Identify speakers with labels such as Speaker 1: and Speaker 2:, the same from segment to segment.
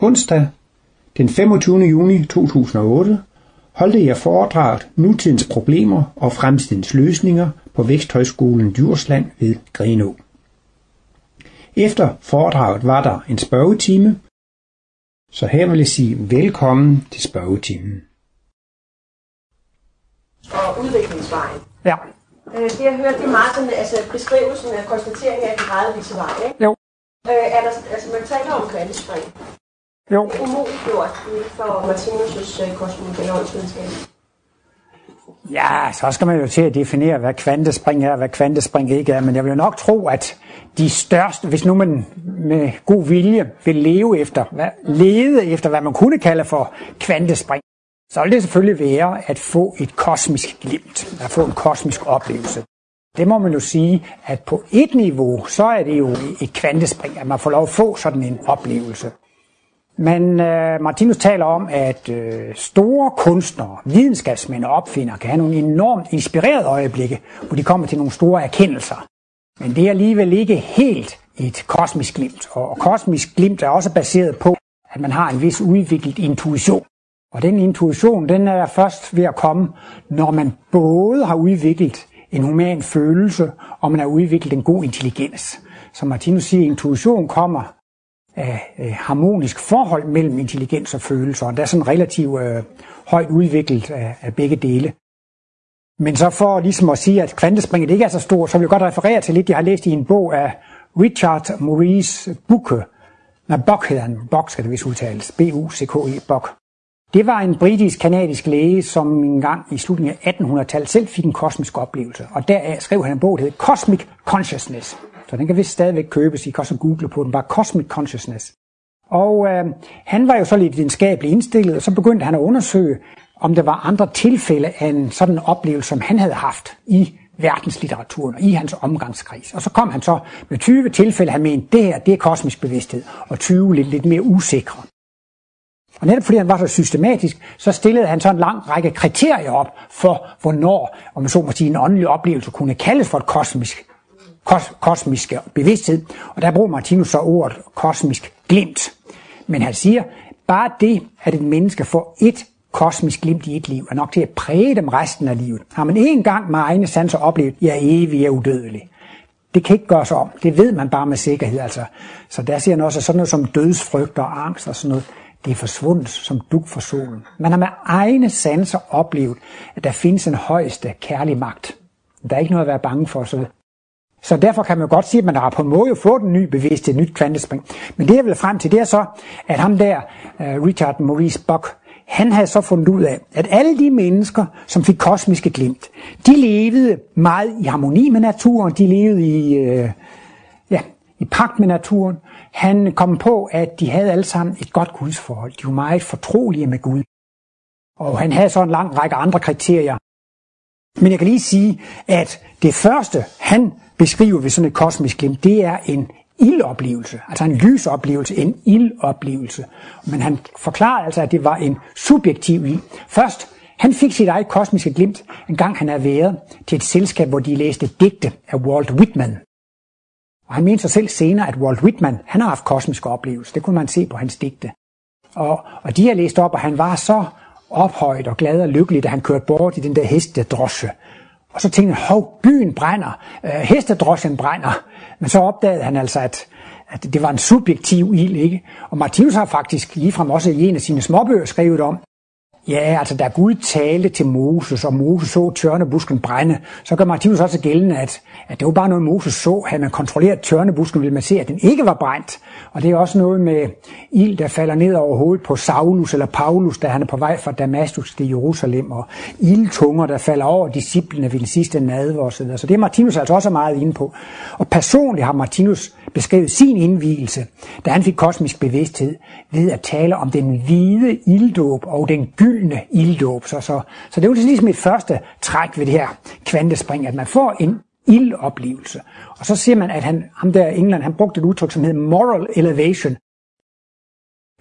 Speaker 1: Onsdag den 25. juni 2008 holdte jeg foredraget Nutidens problemer og fremtidens løsninger på Væksthøjskolen Djursland ved Grenå. Efter foredraget var der en spørgetime, så her vil jeg sige velkommen til spørgetimen.
Speaker 2: Og udviklingsvejen.
Speaker 3: Ja.
Speaker 2: Det jeg hørte, det er meget sådan, altså beskrivelsen af konstateringen af den gradvise vej, ikke?
Speaker 3: Jo.
Speaker 2: Øh, er der, altså man taler om kvantespring.
Speaker 3: Jo.
Speaker 2: Det er umuliggjort inden for Martinus' øh.
Speaker 3: Ja, så skal man jo til at definere, hvad kvantespring er, og hvad kvantespring ikke er. Men jeg vil jo nok tro, at de største, hvis nu man med god vilje vil leve efter, hvad, lede efter, hvad man kunne kalde for kvantespring, så vil det selvfølgelig være at få et kosmisk glimt, at få en kosmisk oplevelse. Det må man jo sige, at på et niveau, så er det jo et kvantespring, at man får lov at få sådan en oplevelse. Men øh, Martinus taler om, at øh, store kunstnere, videnskabsmænd og opfindere kan have nogle enormt inspirerede øjeblikke, hvor de kommer til nogle store erkendelser. Men det er alligevel ikke helt et kosmisk glimt. Og, og kosmisk glimt er også baseret på, at man har en vis udviklet intuition. Og den intuition, den er først ved at komme, når man både har udviklet en human følelse, og man har udviklet en god intelligens. Som Martinus siger, intuition kommer øh, harmonisk forhold mellem intelligens og følelser, og der er sådan relativt øh, højt udviklet af, af begge dele. Men så for ligesom at sige, at kvantespringet ikke er så stort, så vil jeg godt referere til lidt, jeg har læst i en bog af Richard Maurice Bucke. Nej, Bock hedder han. Bock skal det vist udtales. B-U-C-K-E, Bock. Det var en britisk-kanadisk læge, som engang i slutningen af 1800-tallet selv fik en kosmisk oplevelse. Og deraf skrev han en bog, der hed Cosmic Consciousness. Så den kan vist stadigvæk købes. I kan også google på den. Bare Cosmic Consciousness. Og øh, han var jo så lidt videnskabeligt indstillet, og så begyndte han at undersøge, om der var andre tilfælde af en sådan oplevelse, som han havde haft i verdenslitteraturen og i hans omgangskreds. Og så kom han så med 20 tilfælde, han mente, det her, det er kosmisk bevidsthed, og 20 lidt, lidt mere usikre. Og netop fordi han var så systematisk, så stillede han så en lang række kriterier op for, hvornår, om man så må sige, en åndelig oplevelse kunne kaldes for et kosmisk, kos, kosmisk bevidsthed. Og der bruger Martinus så ordet kosmisk glimt. Men han siger, bare det, at et menneske får et kosmisk glimt i et liv, er nok til at præge dem resten af livet. Har man en gang med egne sanser oplevet, jeg er evig og udødelig. Det kan ikke gøres om. Det ved man bare med sikkerhed. Altså. Så der siger han også, at sådan noget som dødsfrygt og angst og sådan noget, det er forsvundet som duk for solen. Man har med egne sanser oplevet, at der findes en højeste kærlig magt. Der er ikke noget at være bange for. Så, så derfor kan man godt sige, at man har på en måde fået en ny bevidsthed, et nyt kvantespring. Men det jeg vil frem til, det er så, at ham der, øh, Richard Maurice Bock, han havde så fundet ud af, at alle de mennesker, som fik kosmiske glimt, de levede meget i harmoni med naturen, de levede i, øh, ja, i pagt med naturen. Han kom på, at de havde alle sammen et godt gudsforhold. De var meget fortrolige med Gud. Og han havde så en lang række andre kriterier. Men jeg kan lige sige, at det første, han beskriver vi sådan et kosmisk glimt, det er en ildoplevelse, altså en lysoplevelse, en ildoplevelse. Men han forklarede altså, at det var en subjektiv ild. Først, han fik sit eget kosmiske glimt, en gang han er været til et selskab, hvor de læste digte af Walt Whitman. Og han mente sig selv senere, at Walt Whitman, han har haft kosmiske oplevelser. Det kunne man se på hans digte. Og, og de har læst op, og han var så ophøjet og glad og lykkelig, da han kørte bort i den der hestedrosje. Og så tænkte han, hov, byen brænder, øh, hestedrosjen brænder. Men så opdagede han altså, at, at det var en subjektiv ild, ikke? Og Martinus har faktisk ligefrem også i en af sine småbøger skrevet om, Ja, altså da Gud talte til Moses, og Moses så tørnebusken brænde, så gør Martinus også gældende, at, at det var bare noget, Moses så. Havde man kontrolleret tørnebusken, ville man se, at den ikke var brændt. Og det er også noget med ild, der falder ned over hovedet på Saulus eller Paulus, da han er på vej fra Damaskus til Jerusalem, og ildtunger, der falder over disciplene ved den sidste nadver osv. Så det er Martinus altså også meget inde på. Og personligt har Martinus beskrev sin indvielse, da han fik kosmisk bevidsthed, ved at tale om den hvide ilddåb og den gyldne ilddåb. Så, så, så det er jo ligesom et første træk ved det her kvantespring, at man får en ildoplevelse. Og så ser man, at han, ham der i England, han brugte et udtryk, som hedder moral elevation.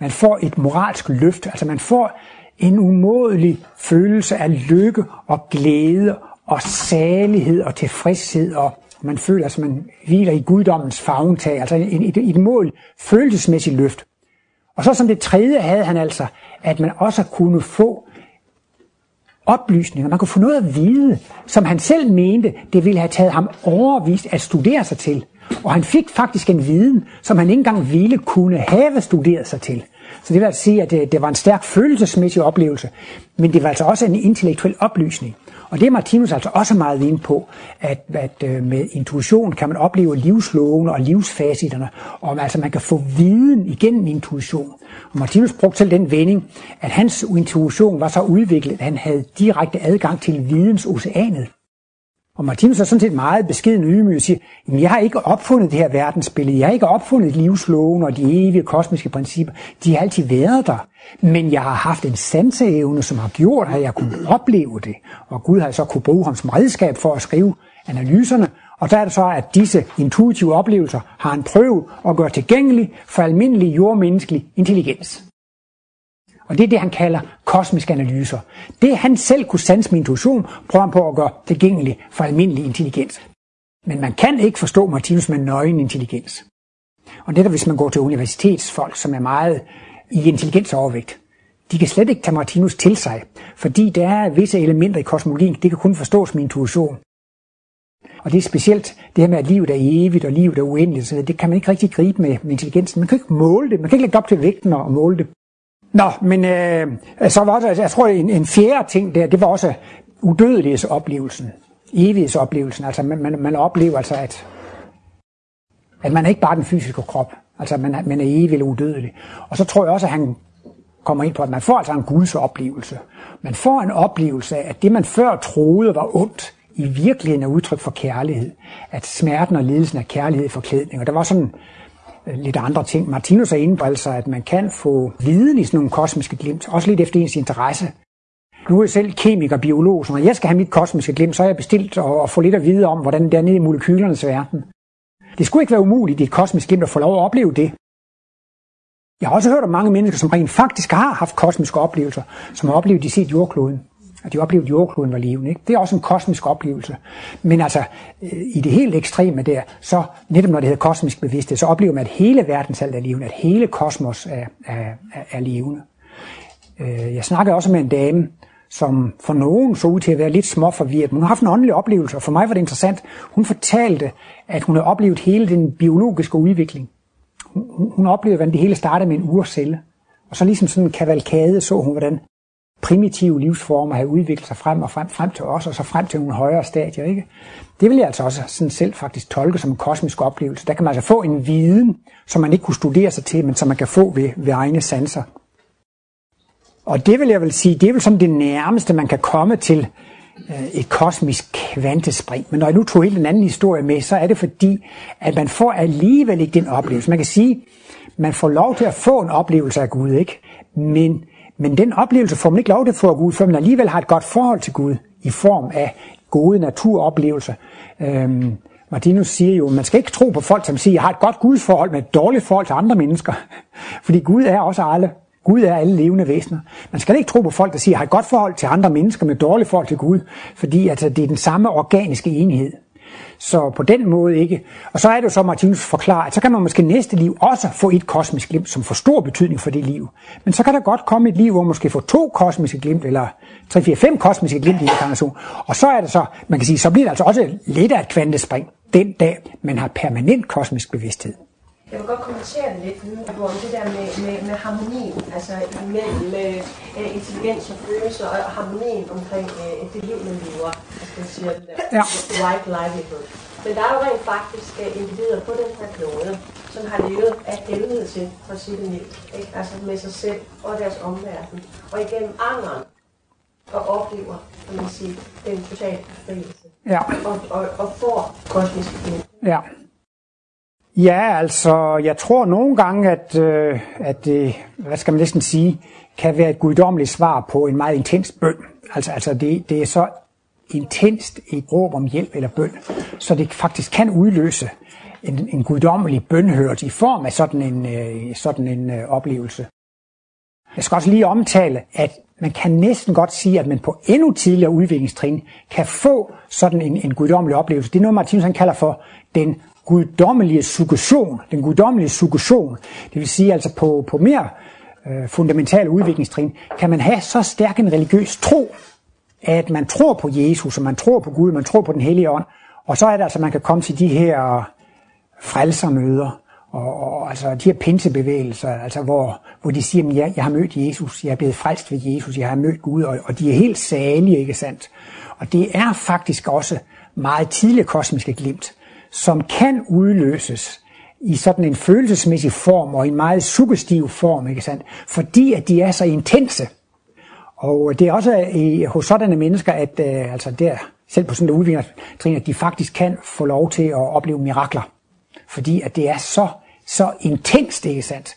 Speaker 3: Man får et moralsk løft, altså man får en umådelig følelse af lykke og glæde og salighed og tilfredshed og man føler, at man hviler i guddommens fagntag, altså et, et, et mål følelsesmæssigt løft. Og så som det tredje havde han altså, at man også kunne få oplysninger. Man kunne få noget at vide, som han selv mente, det ville have taget ham overvist at studere sig til. Og han fik faktisk en viden, som han ikke engang ville kunne have studeret sig til. Så det vil altså sige, at det, det var en stærk følelsesmæssig oplevelse, men det var altså også en intellektuel oplysning. Og det er Martinus altså også meget inde på, at, at øh, med intuition kan man opleve livsloven og livsfaciterne, og altså man kan få viden igennem intuition. Og Martinus brugte selv den vending, at hans intuition var så udviklet, at han havde direkte adgang til videns oceanet. Og Martinus er sådan set meget beskeden ydmyg og siger, jamen jeg har ikke opfundet det her verdensbillede, jeg har ikke opfundet livsloven og de evige kosmiske principper, de har altid været der. Men jeg har haft en sanseevne, som har gjort, at jeg kunne opleve det. Og Gud har så kunne bruge ham som redskab for at skrive analyserne. Og der er det så, at disse intuitive oplevelser har en prøve at gøre tilgængelig for almindelig jordmenneskelig intelligens. Og det er det, han kalder kosmiske analyser. Det han selv kunne sanse med intuition, prøver han på at gøre tilgængelig for almindelig intelligens. Men man kan ikke forstå Martinus med nøgen intelligens. Og det hvis man går til universitetsfolk, som er meget i intelligensovervægt. De kan slet ikke tage Martinus til sig, fordi der er visse elementer i kosmologien, det kan kun forstås med intuition. Og det er specielt det her med, at livet er evigt og livet er uendeligt, så det kan man ikke rigtig gribe med, med intelligensen. Man kan ikke måle det, man kan ikke lægge op til vægten og måle det. Nå, men øh, så var der, jeg tror, en, en fjerde ting der, det var også udødelighedsoplevelsen, evighedsoplevelsen. Altså man, man, man oplever altså, at, at man er ikke bare den fysiske krop, altså man, man er evig eller udødelig. Og så tror jeg også, at han kommer ind på, at man får altså en Guds oplevelse. Man får en oplevelse af, at det man før troede var ondt, i virkeligheden er udtryk for kærlighed. At smerten og lidelsen er kærlighed i forklædning. Og der var sådan Øh, lidt andre ting. Martinus er inde på altså, at man kan få viden i sådan nogle kosmiske glimt, også lidt efter ens interesse. Nu er jeg selv kemiker, biolog, så når jeg skal have mit kosmiske glimt, så er jeg bestilt at, få lidt at vide om, hvordan det er nede i molekylernes verden. Det skulle ikke være umuligt i et kosmisk glimt at få lov at opleve det. Jeg har også hørt om mange mennesker, som rent faktisk har haft kosmiske oplevelser, som har oplevet, at de set jordkloden at de oplevede, at jordkloden var levende. Ikke? Det er også en kosmisk oplevelse. Men altså, øh, i det helt ekstreme der, så netop når det hedder kosmisk bevidsthed, så oplever man, at hele verdensalt er levende, at hele kosmos er, er, er, er levende. Øh, jeg snakkede også med en dame, som for nogen så ud til at være lidt småforvirret, men hun har haft en åndelig oplevelse, og for mig var det interessant. Hun fortalte, at hun havde oplevet hele den biologiske udvikling. Hun, hun oplevede, hvordan det hele startede med en urcelle. Og så ligesom sådan en kavalkade så hun, hvordan primitive livsformer have udviklet sig frem og frem, frem til os, og så frem til nogle højere stadier. Ikke? Det vil jeg altså også sådan selv faktisk tolke som en kosmisk oplevelse. Der kan man altså få en viden, som man ikke kunne studere sig til, men som man kan få ved, ved egne sanser. Og det vil jeg vel sige, det er vel som det nærmeste, man kan komme til øh, et kosmisk kvantespring. Men når jeg nu tog helt en anden historie med, så er det fordi, at man får alligevel ikke den oplevelse. Man kan sige, man får lov til at få en oplevelse af Gud, ikke? Men men den oplevelse får man ikke lov til at få af Gud, før man alligevel har et godt forhold til Gud i form af gode naturoplevelser. Øhm, Martinus siger jo, at man skal ikke tro på folk, som siger, at jeg har et godt gudsforhold med et dårligt forhold til andre mennesker. Fordi Gud er også alle. Gud er alle levende væsener. Man skal ikke tro på folk, der siger, at jeg har et godt forhold til andre mennesker med et dårligt forhold til Gud. Fordi altså, det er den samme organiske enhed. Så på den måde ikke. Og så er det jo så, Martinus forklarer, at så kan man måske næste liv også få et kosmisk glimt, som får stor betydning for det liv. Men så kan der godt komme et liv, hvor man måske får to kosmiske glimt, eller 3, 4, 5 kosmiske glimt i inkarnation. Og så er det så, man kan sige, så bliver det altså også lidt af et kvantespring den dag, man har permanent kosmisk bevidsthed.
Speaker 2: Jeg vil godt kommentere det lidt, nu, om det der med, med, med harmonien, altså mellem uh, intelligens og følelser og harmonien omkring uh, det liv, man lever. Altså, man siger det der, ja. right livelihood. Men der er jo rent faktisk uh, individer på den her klode, som har levet af helvede til, for at sige det mildt, ikke? altså med sig selv og deres omverden, og igennem angeren, og oplever, kan man sige, den totale befrielse.
Speaker 3: Ja.
Speaker 2: Og, og, og får kosmisk
Speaker 3: Ja. Ja, altså, jeg tror nogle gange, at, øh, at det, hvad skal man næsten sige, kan være et guddommeligt svar på en meget intens bøn. Altså, altså det, det er så intenst et råb om hjælp eller bøn, så det faktisk kan udløse en, en guddommelig bønhørt i form af sådan en, øh, sådan en øh, oplevelse. Jeg skal også lige omtale, at man kan næsten godt sige, at man på endnu tidligere udviklingstrin kan få sådan en, en guddommelig oplevelse. Det er noget, Martinus han kalder for den guddommelige suggestion, den guddommelige suggestion, det vil sige altså på, på mere øh, fundamentale udviklingstrin, kan man have så stærk en religiøs tro, at man tror på Jesus, og man tror på Gud, man tror på den hellige ånd, og så er det altså, at man kan komme til de her frelsermøder, og, og altså de her pinsebevægelser, altså hvor, hvor de siger, at ja, jeg har mødt Jesus, jeg er blevet frelst ved Jesus, jeg har mødt Gud, og, og de er helt salige, ikke sandt? Og det er faktisk også meget tidlige kosmiske glimt, som kan udløses i sådan en følelsesmæssig form og en meget suggestiv form, ikke sandt? Fordi at de er så intense. Og det er også i, hos sådanne mennesker, at øh, altså der, selv på sådan en udviklingstrin, at de faktisk kan få lov til at opleve mirakler. Fordi at det er så, så intenst, ikke sandt?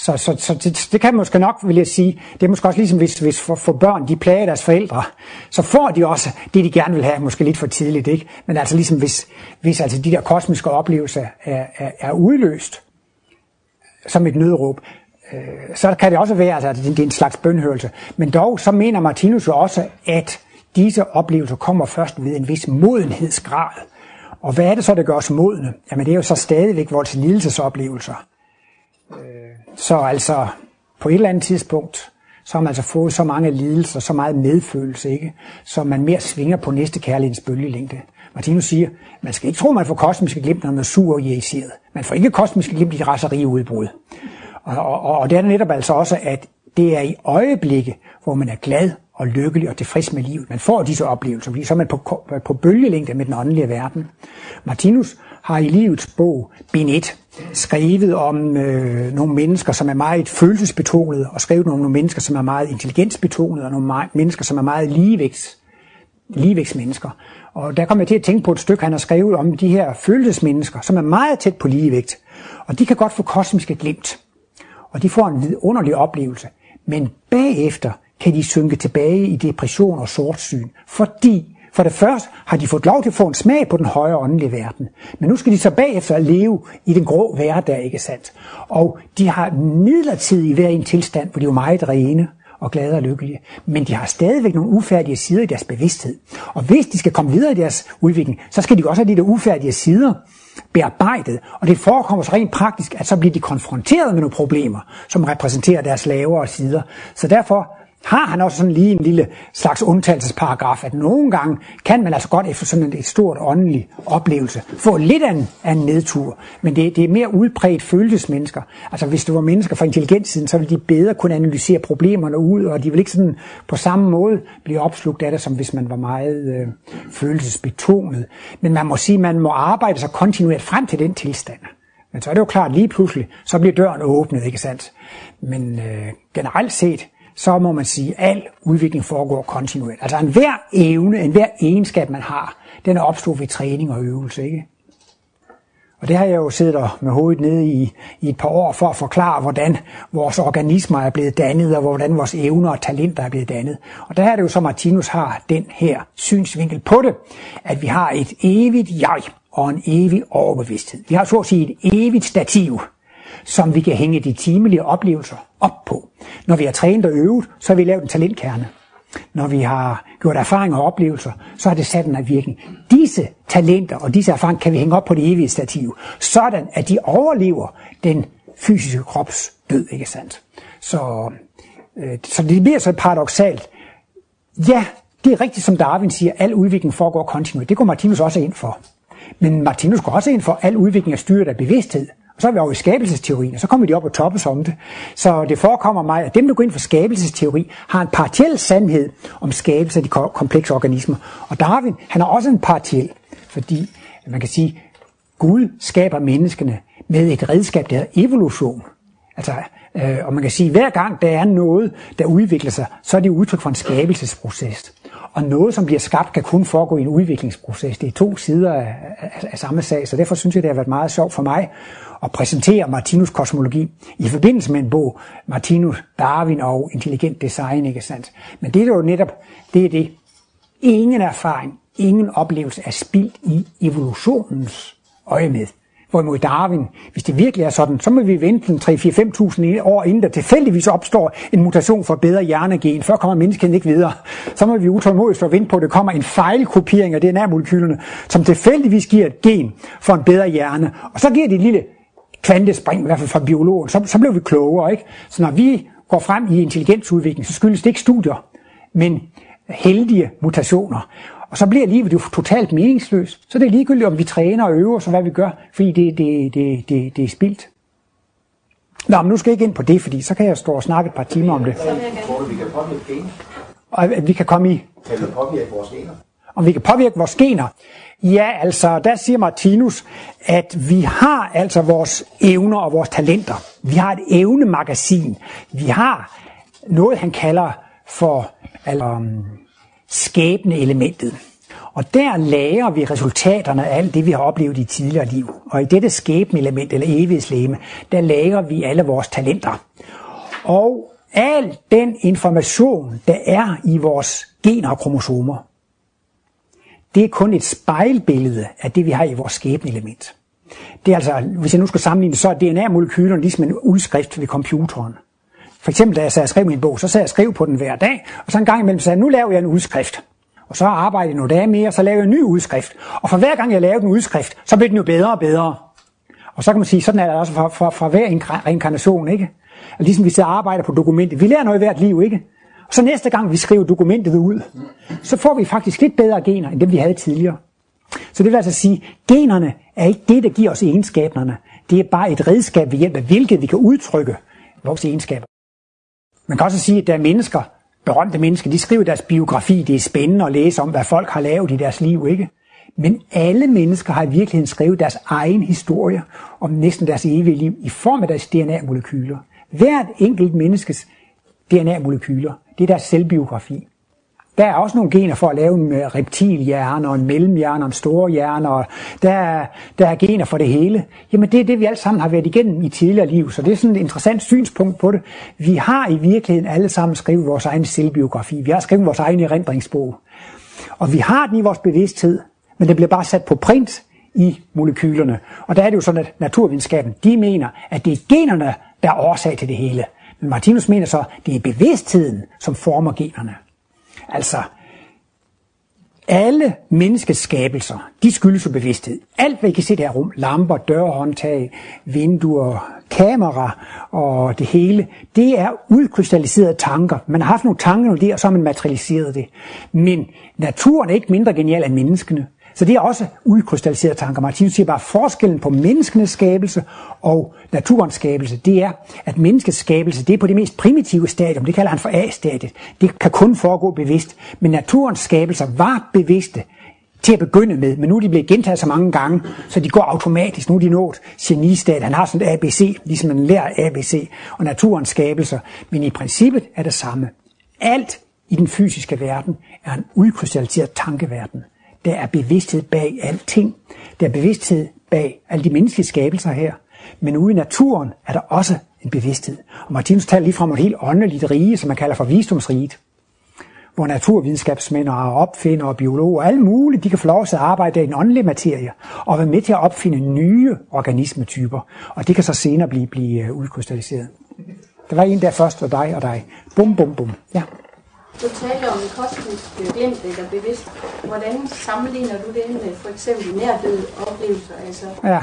Speaker 3: Så, så, så det, det kan måske nok, vil jeg sige, det er måske også ligesom, hvis, hvis for, for børn, de plager deres forældre, så får de også det, de gerne vil have, måske lidt for tidligt, ikke? Men altså ligesom, hvis, hvis altså de der kosmiske oplevelser er, er, er udløst, som et nødråb, øh, så kan det også være, altså, at det er en slags bønhørelse. Men dog, så mener Martinus jo også, at disse oplevelser kommer først ved en vis modenhedsgrad. Og hvad er det så, der gør os modne? Jamen det er jo så stadigvæk vores lidelsesoplevelser. Øh, så altså på et eller andet tidspunkt, så har man altså fået så mange lidelser, så meget medfølelse, ikke? så man mere svinger på næste kærlighedens bølgelængde. Martinus siger, man skal ikke tro, man får kosmiske glimt, når man er sur og irriteret. Man får ikke kosmiske glimt i raseriudbrud. Og, og, og det er netop altså også, at det er i øjeblikke, hvor man er glad og lykkelig og tilfreds med livet. Man får disse oplevelser, fordi så er man på, på bølgelængde med den åndelige verden. Martinus har i livets bog, bind 1, skrevet om øh, nogle mennesker, som er meget følelsesbetonede, og skrevet om nogle mennesker, som er meget intelligensbetonede, og nogle meget, mennesker, som er meget ligevægts, ligevægtsmennesker. Og der kommer jeg til at tænke på et stykke, han har skrevet om de her følelsesmennesker, som er meget tæt på ligevægt. Og de kan godt få kosmiske glimt. Og de får en vidunderlig oplevelse. Men bagefter kan de synke tilbage i depression og sortsyn, fordi for det første har de fået lov til at få en smag på den højere åndelige verden. Men nu skal de så bagefter leve i den grå hverdag, ikke sandt? Og de har midlertidigt været i en tilstand, hvor de er meget rene og glade og lykkelige. Men de har stadigvæk nogle ufærdige sider i deres bevidsthed. Og hvis de skal komme videre i deres udvikling, så skal de også have de der ufærdige sider bearbejdet. Og det forekommer så rent praktisk, at så bliver de konfronteret med nogle problemer, som repræsenterer deres lavere sider. Så derfor har han også sådan lige en lille slags undtagelsesparagraf, at nogle gange kan man altså godt efter sådan et stort åndelig oplevelse få lidt af en, af en nedtur, men det, det er mere udbredt følelsesmennesker. Altså hvis det var mennesker fra intelligenssiden, så ville de bedre kunne analysere problemerne ud, og de ville ikke sådan på samme måde blive opslugt af det, som hvis man var meget øh, følelsesbetonet. Men man må sige, at man må arbejde sig kontinuert frem til den tilstand. Men så er det jo klart, lige pludselig, så bliver døren åbnet, ikke sandt? Men øh, generelt set, så må man sige, at al udvikling foregår kontinuerligt. Altså enhver evne, enhver egenskab, man har, den er opstået ved træning og øvelse. Ikke? Og det har jeg jo siddet med hovedet nede i, i et par år for at forklare, hvordan vores organismer er blevet dannet, og hvordan vores evner og talenter er blevet dannet. Og der er det jo så, Martinus har den her synsvinkel på det, at vi har et evigt jeg og en evig overbevidsthed. Vi har så at sige et evigt stativ, som vi kan hænge de timelige oplevelser op på. Når vi har trænet og øvet, så har vi lavet en talentkerne. Når vi har gjort erfaringer og oplevelser, så har det sat en af virkning. Disse talenter og disse erfaringer kan vi hænge op på det evige stativ, sådan at de overlever den fysiske krops død, ikke sandt? Så, øh, så det bliver så paradoxalt. Ja, det er rigtigt, som Darwin siger, al udvikling foregår kontinuerligt. Det går Martinus også ind for. Men Martinus går også ind for, at al udvikling er styret af bevidsthed. Og så er vi over i skabelsesteorien, og så kommer de op og toppes om det. Så det forekommer mig, at dem, der går ind for skabelsesteori, har en partiel sandhed om skabelse af de komplekse organismer. Og Darwin, han har også en partiel, fordi man kan sige, Gud skaber menneskene med et redskab, der hedder evolution. Altså, øh, og man kan sige, at hver gang der er noget, der udvikler sig, så er det udtryk for en skabelsesproces. Og noget, som bliver skabt, kan kun foregå i en udviklingsproces. Det er to sider af, af, af samme sag, så derfor synes jeg, det har været meget sjovt for mig at præsentere Martinus kosmologi i forbindelse med en bog, Martinus, Darwin og intelligent design, ikke sandt? Men det er jo netop, det er det. Ingen erfaring, ingen oplevelse er spildt i evolutionens øje med. Hvorimod Darwin, hvis det virkelig er sådan, så må vi vente 3-4-5.000 år, inden der tilfældigvis opstår en mutation for bedre hjernegen. Før kommer mennesket ikke videre. Så må vi utålmodigt stå og vente på, at der kommer en fejlkopiering af DNA-molekylerne, som tilfældigvis giver et gen for en bedre hjerne. Og så giver det et lille kvantespring, i hvert fald fra biologen. Så, så bliver vi klogere. Ikke? Så når vi går frem i intelligensudvikling, så skyldes det ikke studier, men heldige mutationer. Og så bliver livet jo totalt meningsløst. Så det er ligegyldigt, om vi træner og øver, så hvad vi gør, fordi det, det, det, det, det er spildt. Nå, men nu skal jeg ikke ind på det, fordi så kan jeg stå og snakke et par timer om det. Og at vi kan komme i,
Speaker 4: Kan vi påvirke vores gener?
Speaker 3: Om vi kan påvirke vores gener. Ja, altså, der siger Martinus, at vi har altså vores evner og vores talenter. Vi har et evnemagasin. Vi har noget, han kalder for altså, um, skæbne elementet. Og der lærer vi resultaterne af alt det, vi har oplevet i tidligere liv. Og i dette skæbne element, eller evighedslæme, der lærer vi alle vores talenter. Og al den information, der er i vores gener og kromosomer, det er kun et spejlbillede af det, vi har i vores skæbneelement. Det er altså, hvis jeg nu skal sammenligne, så er DNA-molekylerne ligesom en udskrift ved computeren. For eksempel, da jeg sad og skrev min bog, så sad jeg og skrev på den hver dag, og så en gang imellem sagde jeg, nu laver jeg en udskrift. Og så arbejdede jeg nogle dage mere, og så lavede jeg en ny udskrift. Og for hver gang jeg lavede en udskrift, så blev den jo bedre og bedre. Og så kan man sige, sådan er det også for, for, for hver reinkarnation, ikke? Og ligesom vi sidder og arbejder på dokumentet. Vi lærer noget i hvert liv, ikke? Så næste gang vi skriver dokumentet ud, så får vi faktisk lidt bedre gener, end dem vi havde tidligere. Så det vil altså sige, generne er ikke det, der giver os egenskaberne. Det er bare et redskab ved hjælp af hvilket vi kan udtrykke vores egenskaber. Man kan også sige, at der er mennesker, berømte mennesker, de skriver deres biografi. Det er spændende at læse om, hvad folk har lavet i deres liv, ikke? Men alle mennesker har i virkeligheden skrevet deres egen historie om næsten deres evige liv i form af deres DNA-molekyler. Hvert enkelt menneskes DNA-molekyler, det er deres selvbiografi. Der er også nogle gener for at lave en øh, reptilhjerne, og en mellemhjerne, og en store hjerne, og der er, der er gener for det hele. Jamen det er det, vi alle sammen har været igennem i tidligere liv, så det er sådan et interessant synspunkt på det. Vi har i virkeligheden alle sammen skrevet vores egen selvbiografi. Vi har skrevet vores egen erindringsbog. Og vi har den i vores bevidsthed, men det bliver bare sat på print i molekylerne. Og der er det jo sådan, at naturvidenskaben, de mener, at det er generne, der er årsag til det hele. Men Martinus mener så, at det er bevidstheden, som former generne. Altså, alle menneskets skabelser, de skyldes jo bevidsthed. Alt, hvad I kan se i det her rum, lamper, dørhåndtag, vinduer, kamera og det hele, det er udkrystalliserede tanker. Man har haft nogle tanker der, og så har man materialiseret det. Men naturen er ikke mindre genial end menneskene. Så det er også udkrystalliseret tanker. Martinus siger bare, at forskellen på menneskenes skabelse og naturens skabelse, det er, at menneskets skabelse, det er på det mest primitive stadium, det kalder han for A-stadiet. Det kan kun foregå bevidst. Men naturens skabelser var bevidste til at begynde med, men nu er de blevet gentaget så mange gange, så de går automatisk. Nu er de nået genistat. Han har sådan et ABC, ligesom man lærer ABC, og naturens skabelser. Men i princippet er det samme. Alt i den fysiske verden er en udkrystalliseret tankeverden. Der er bevidsthed bag alting. Der er bevidsthed bag alle de menneskelige skabelser her. Men ude i naturen er der også en bevidsthed. Og Martinus taler lige fra et helt åndeligt rige, som man kalder for visdomsriget. Hvor naturvidenskabsmænd og opfinder og biologer og alle mulige, de kan få lov til at arbejde i en åndelig materie og være med til at opfinde nye organismetyper. Og det kan så senere blive, blive øh, udkrystalliseret. Der var en der først, var dig og dig. Bum, bum, bum. Ja.
Speaker 2: Du taler om kosmisk øh, glimt eller bevidst. Hvordan sammenligner du det med for eksempel nærdød oplevelser? Altså?
Speaker 3: Ja.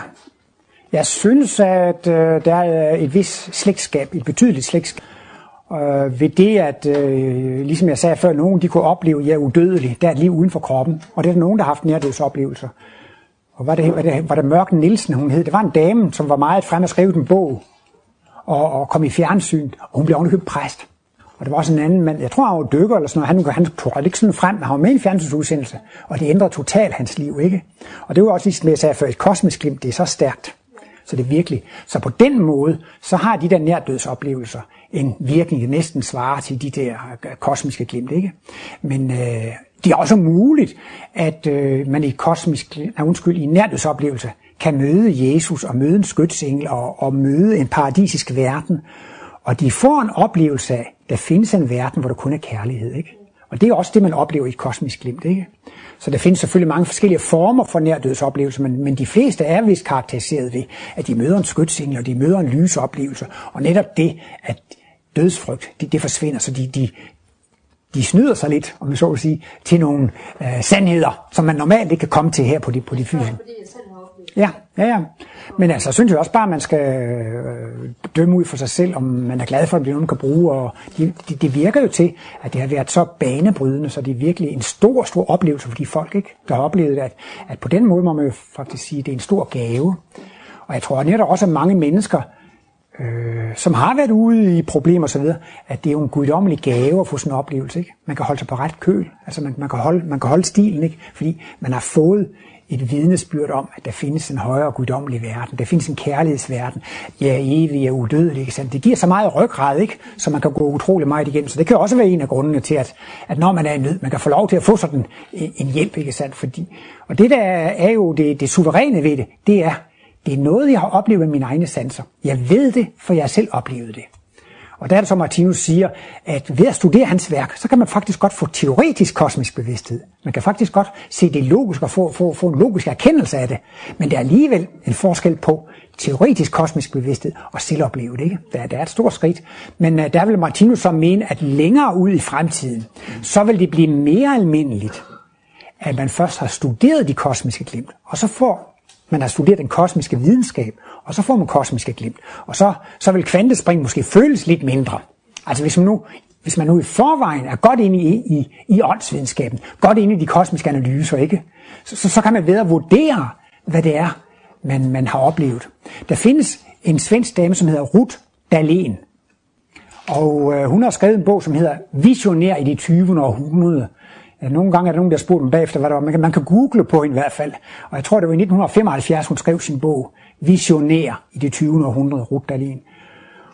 Speaker 3: Jeg synes, at øh, der er et vis slægtskab, et betydeligt slægtskab. Øh, ved det, at øh, ligesom jeg sagde før, nogen de kunne opleve, at jeg er udødelig, der er et liv uden for kroppen. Og det er der nogen, der har haft nærdødsoplevelser. Og var det, var det, var det Mørken Nielsen, hun hed? Det var en dame, som var meget frem og skrev en bog og, og kom i fjernsyn, og hun blev ovenikøbet præst. Og der var også en anden mand, jeg tror han var dykker eller sådan noget, han, han tog ikke sådan frem, men han var med i en fjernsynsudsendelse, og det ændrede totalt hans liv, ikke? Og det var også ligesom jeg sagde før, et kosmisk glimt, det er så stærkt. Så det er virkelig. Så på den måde, så har de der nærdødsoplevelser en virkning, der næsten svarer til de der øh, kosmiske glimt, ikke? Men øh, det er også muligt, at øh, man i kosmisk, nej, undskyld, i nærdødsoplevelse kan møde Jesus og møde en skytsengel og, og møde en paradisisk verden. Og de får en oplevelse af, der findes en verden, hvor der kun er kærlighed, ikke? Og det er også det, man oplever i et kosmisk glimt. Ikke? Så der findes selvfølgelig mange forskellige former for nærdødsoplevelser, men, men de fleste er vist karakteriseret ved, at de møder en skytsengel, og de møder en lysoplevelse. Og netop det, at dødsfrygt, det, det forsvinder, så de, de, de snyder sig lidt, om jeg så vil sige, til nogle øh, sandheder, som man normalt ikke kan komme til her på de, på de fysiske. Ja, ja, ja. ja. Men altså, synes jeg også bare, at man skal øh, dømme ud for sig selv, om man er glad for, at det nogen kan bruge. Og det de, de virker jo til, at det har været så banebrydende, så det er virkelig en stor, stor oplevelse for de folk, ikke, der har oplevet det. At, at på den måde må man jo faktisk sige, at det er en stor gave. Og jeg tror netop også, at mange mennesker, øh, som har været ude i problemer osv., at det er jo en guddommelig gave at få sådan en oplevelse. Ikke? Man kan holde sig på ret køl, altså man, man, kan holde, man kan holde stilen, ikke? fordi man har fået et vidnesbyrd om, at der findes en højere guddommelig verden. Der findes en kærlighedsverden. Jeg er evig og udødelig. Ikke sandt? Det giver så meget ryggrad, ikke? så man kan gå utrolig meget igennem. Så det kan også være en af grundene til, at, at når man er i nød, man kan få lov til at få sådan en, en hjælp. Ikke sandt? Fordi, og det der er jo det, det suveræne ved det, det er, det er noget, jeg har oplevet med mine egne sanser. Jeg ved det, for jeg har selv oplevet det. Og der er det så, Martinus siger, at ved at studere hans værk, så kan man faktisk godt få teoretisk kosmisk bevidsthed. Man kan faktisk godt se det logisk og få, få, få en logisk erkendelse af det. Men der er alligevel en forskel på teoretisk kosmisk bevidsthed og selvopleve det. Ikke? Der, der er et stort skridt. Men uh, der vil Martinus så mene, at længere ud i fremtiden, så vil det blive mere almindeligt, at man først har studeret de kosmiske glimt, og så får man har studeret den kosmiske videnskab, og så får man kosmiske glimt. Og så, så vil kvantespring måske føles lidt mindre. Altså hvis man nu, hvis man nu i forvejen er godt inde i, i, i åndsvidenskaben, godt inde i de kosmiske analyser, ikke? Så, så, så kan man bedre vurdere, hvad det er, man, man har oplevet. Der findes en svensk dame, som hedder Ruth Dahlén. Og øh, hun har skrevet en bog, som hedder Visionær i det 20. århundrede. Øh, nogle gange er der nogen, der har spurgt dem bagefter, hvad der var. Man kan, man kan google på hende i hvert fald. Og jeg tror, det var i 1975, hun skrev sin bog, Visionær i det 20. århundrede, Ruth Dahlin.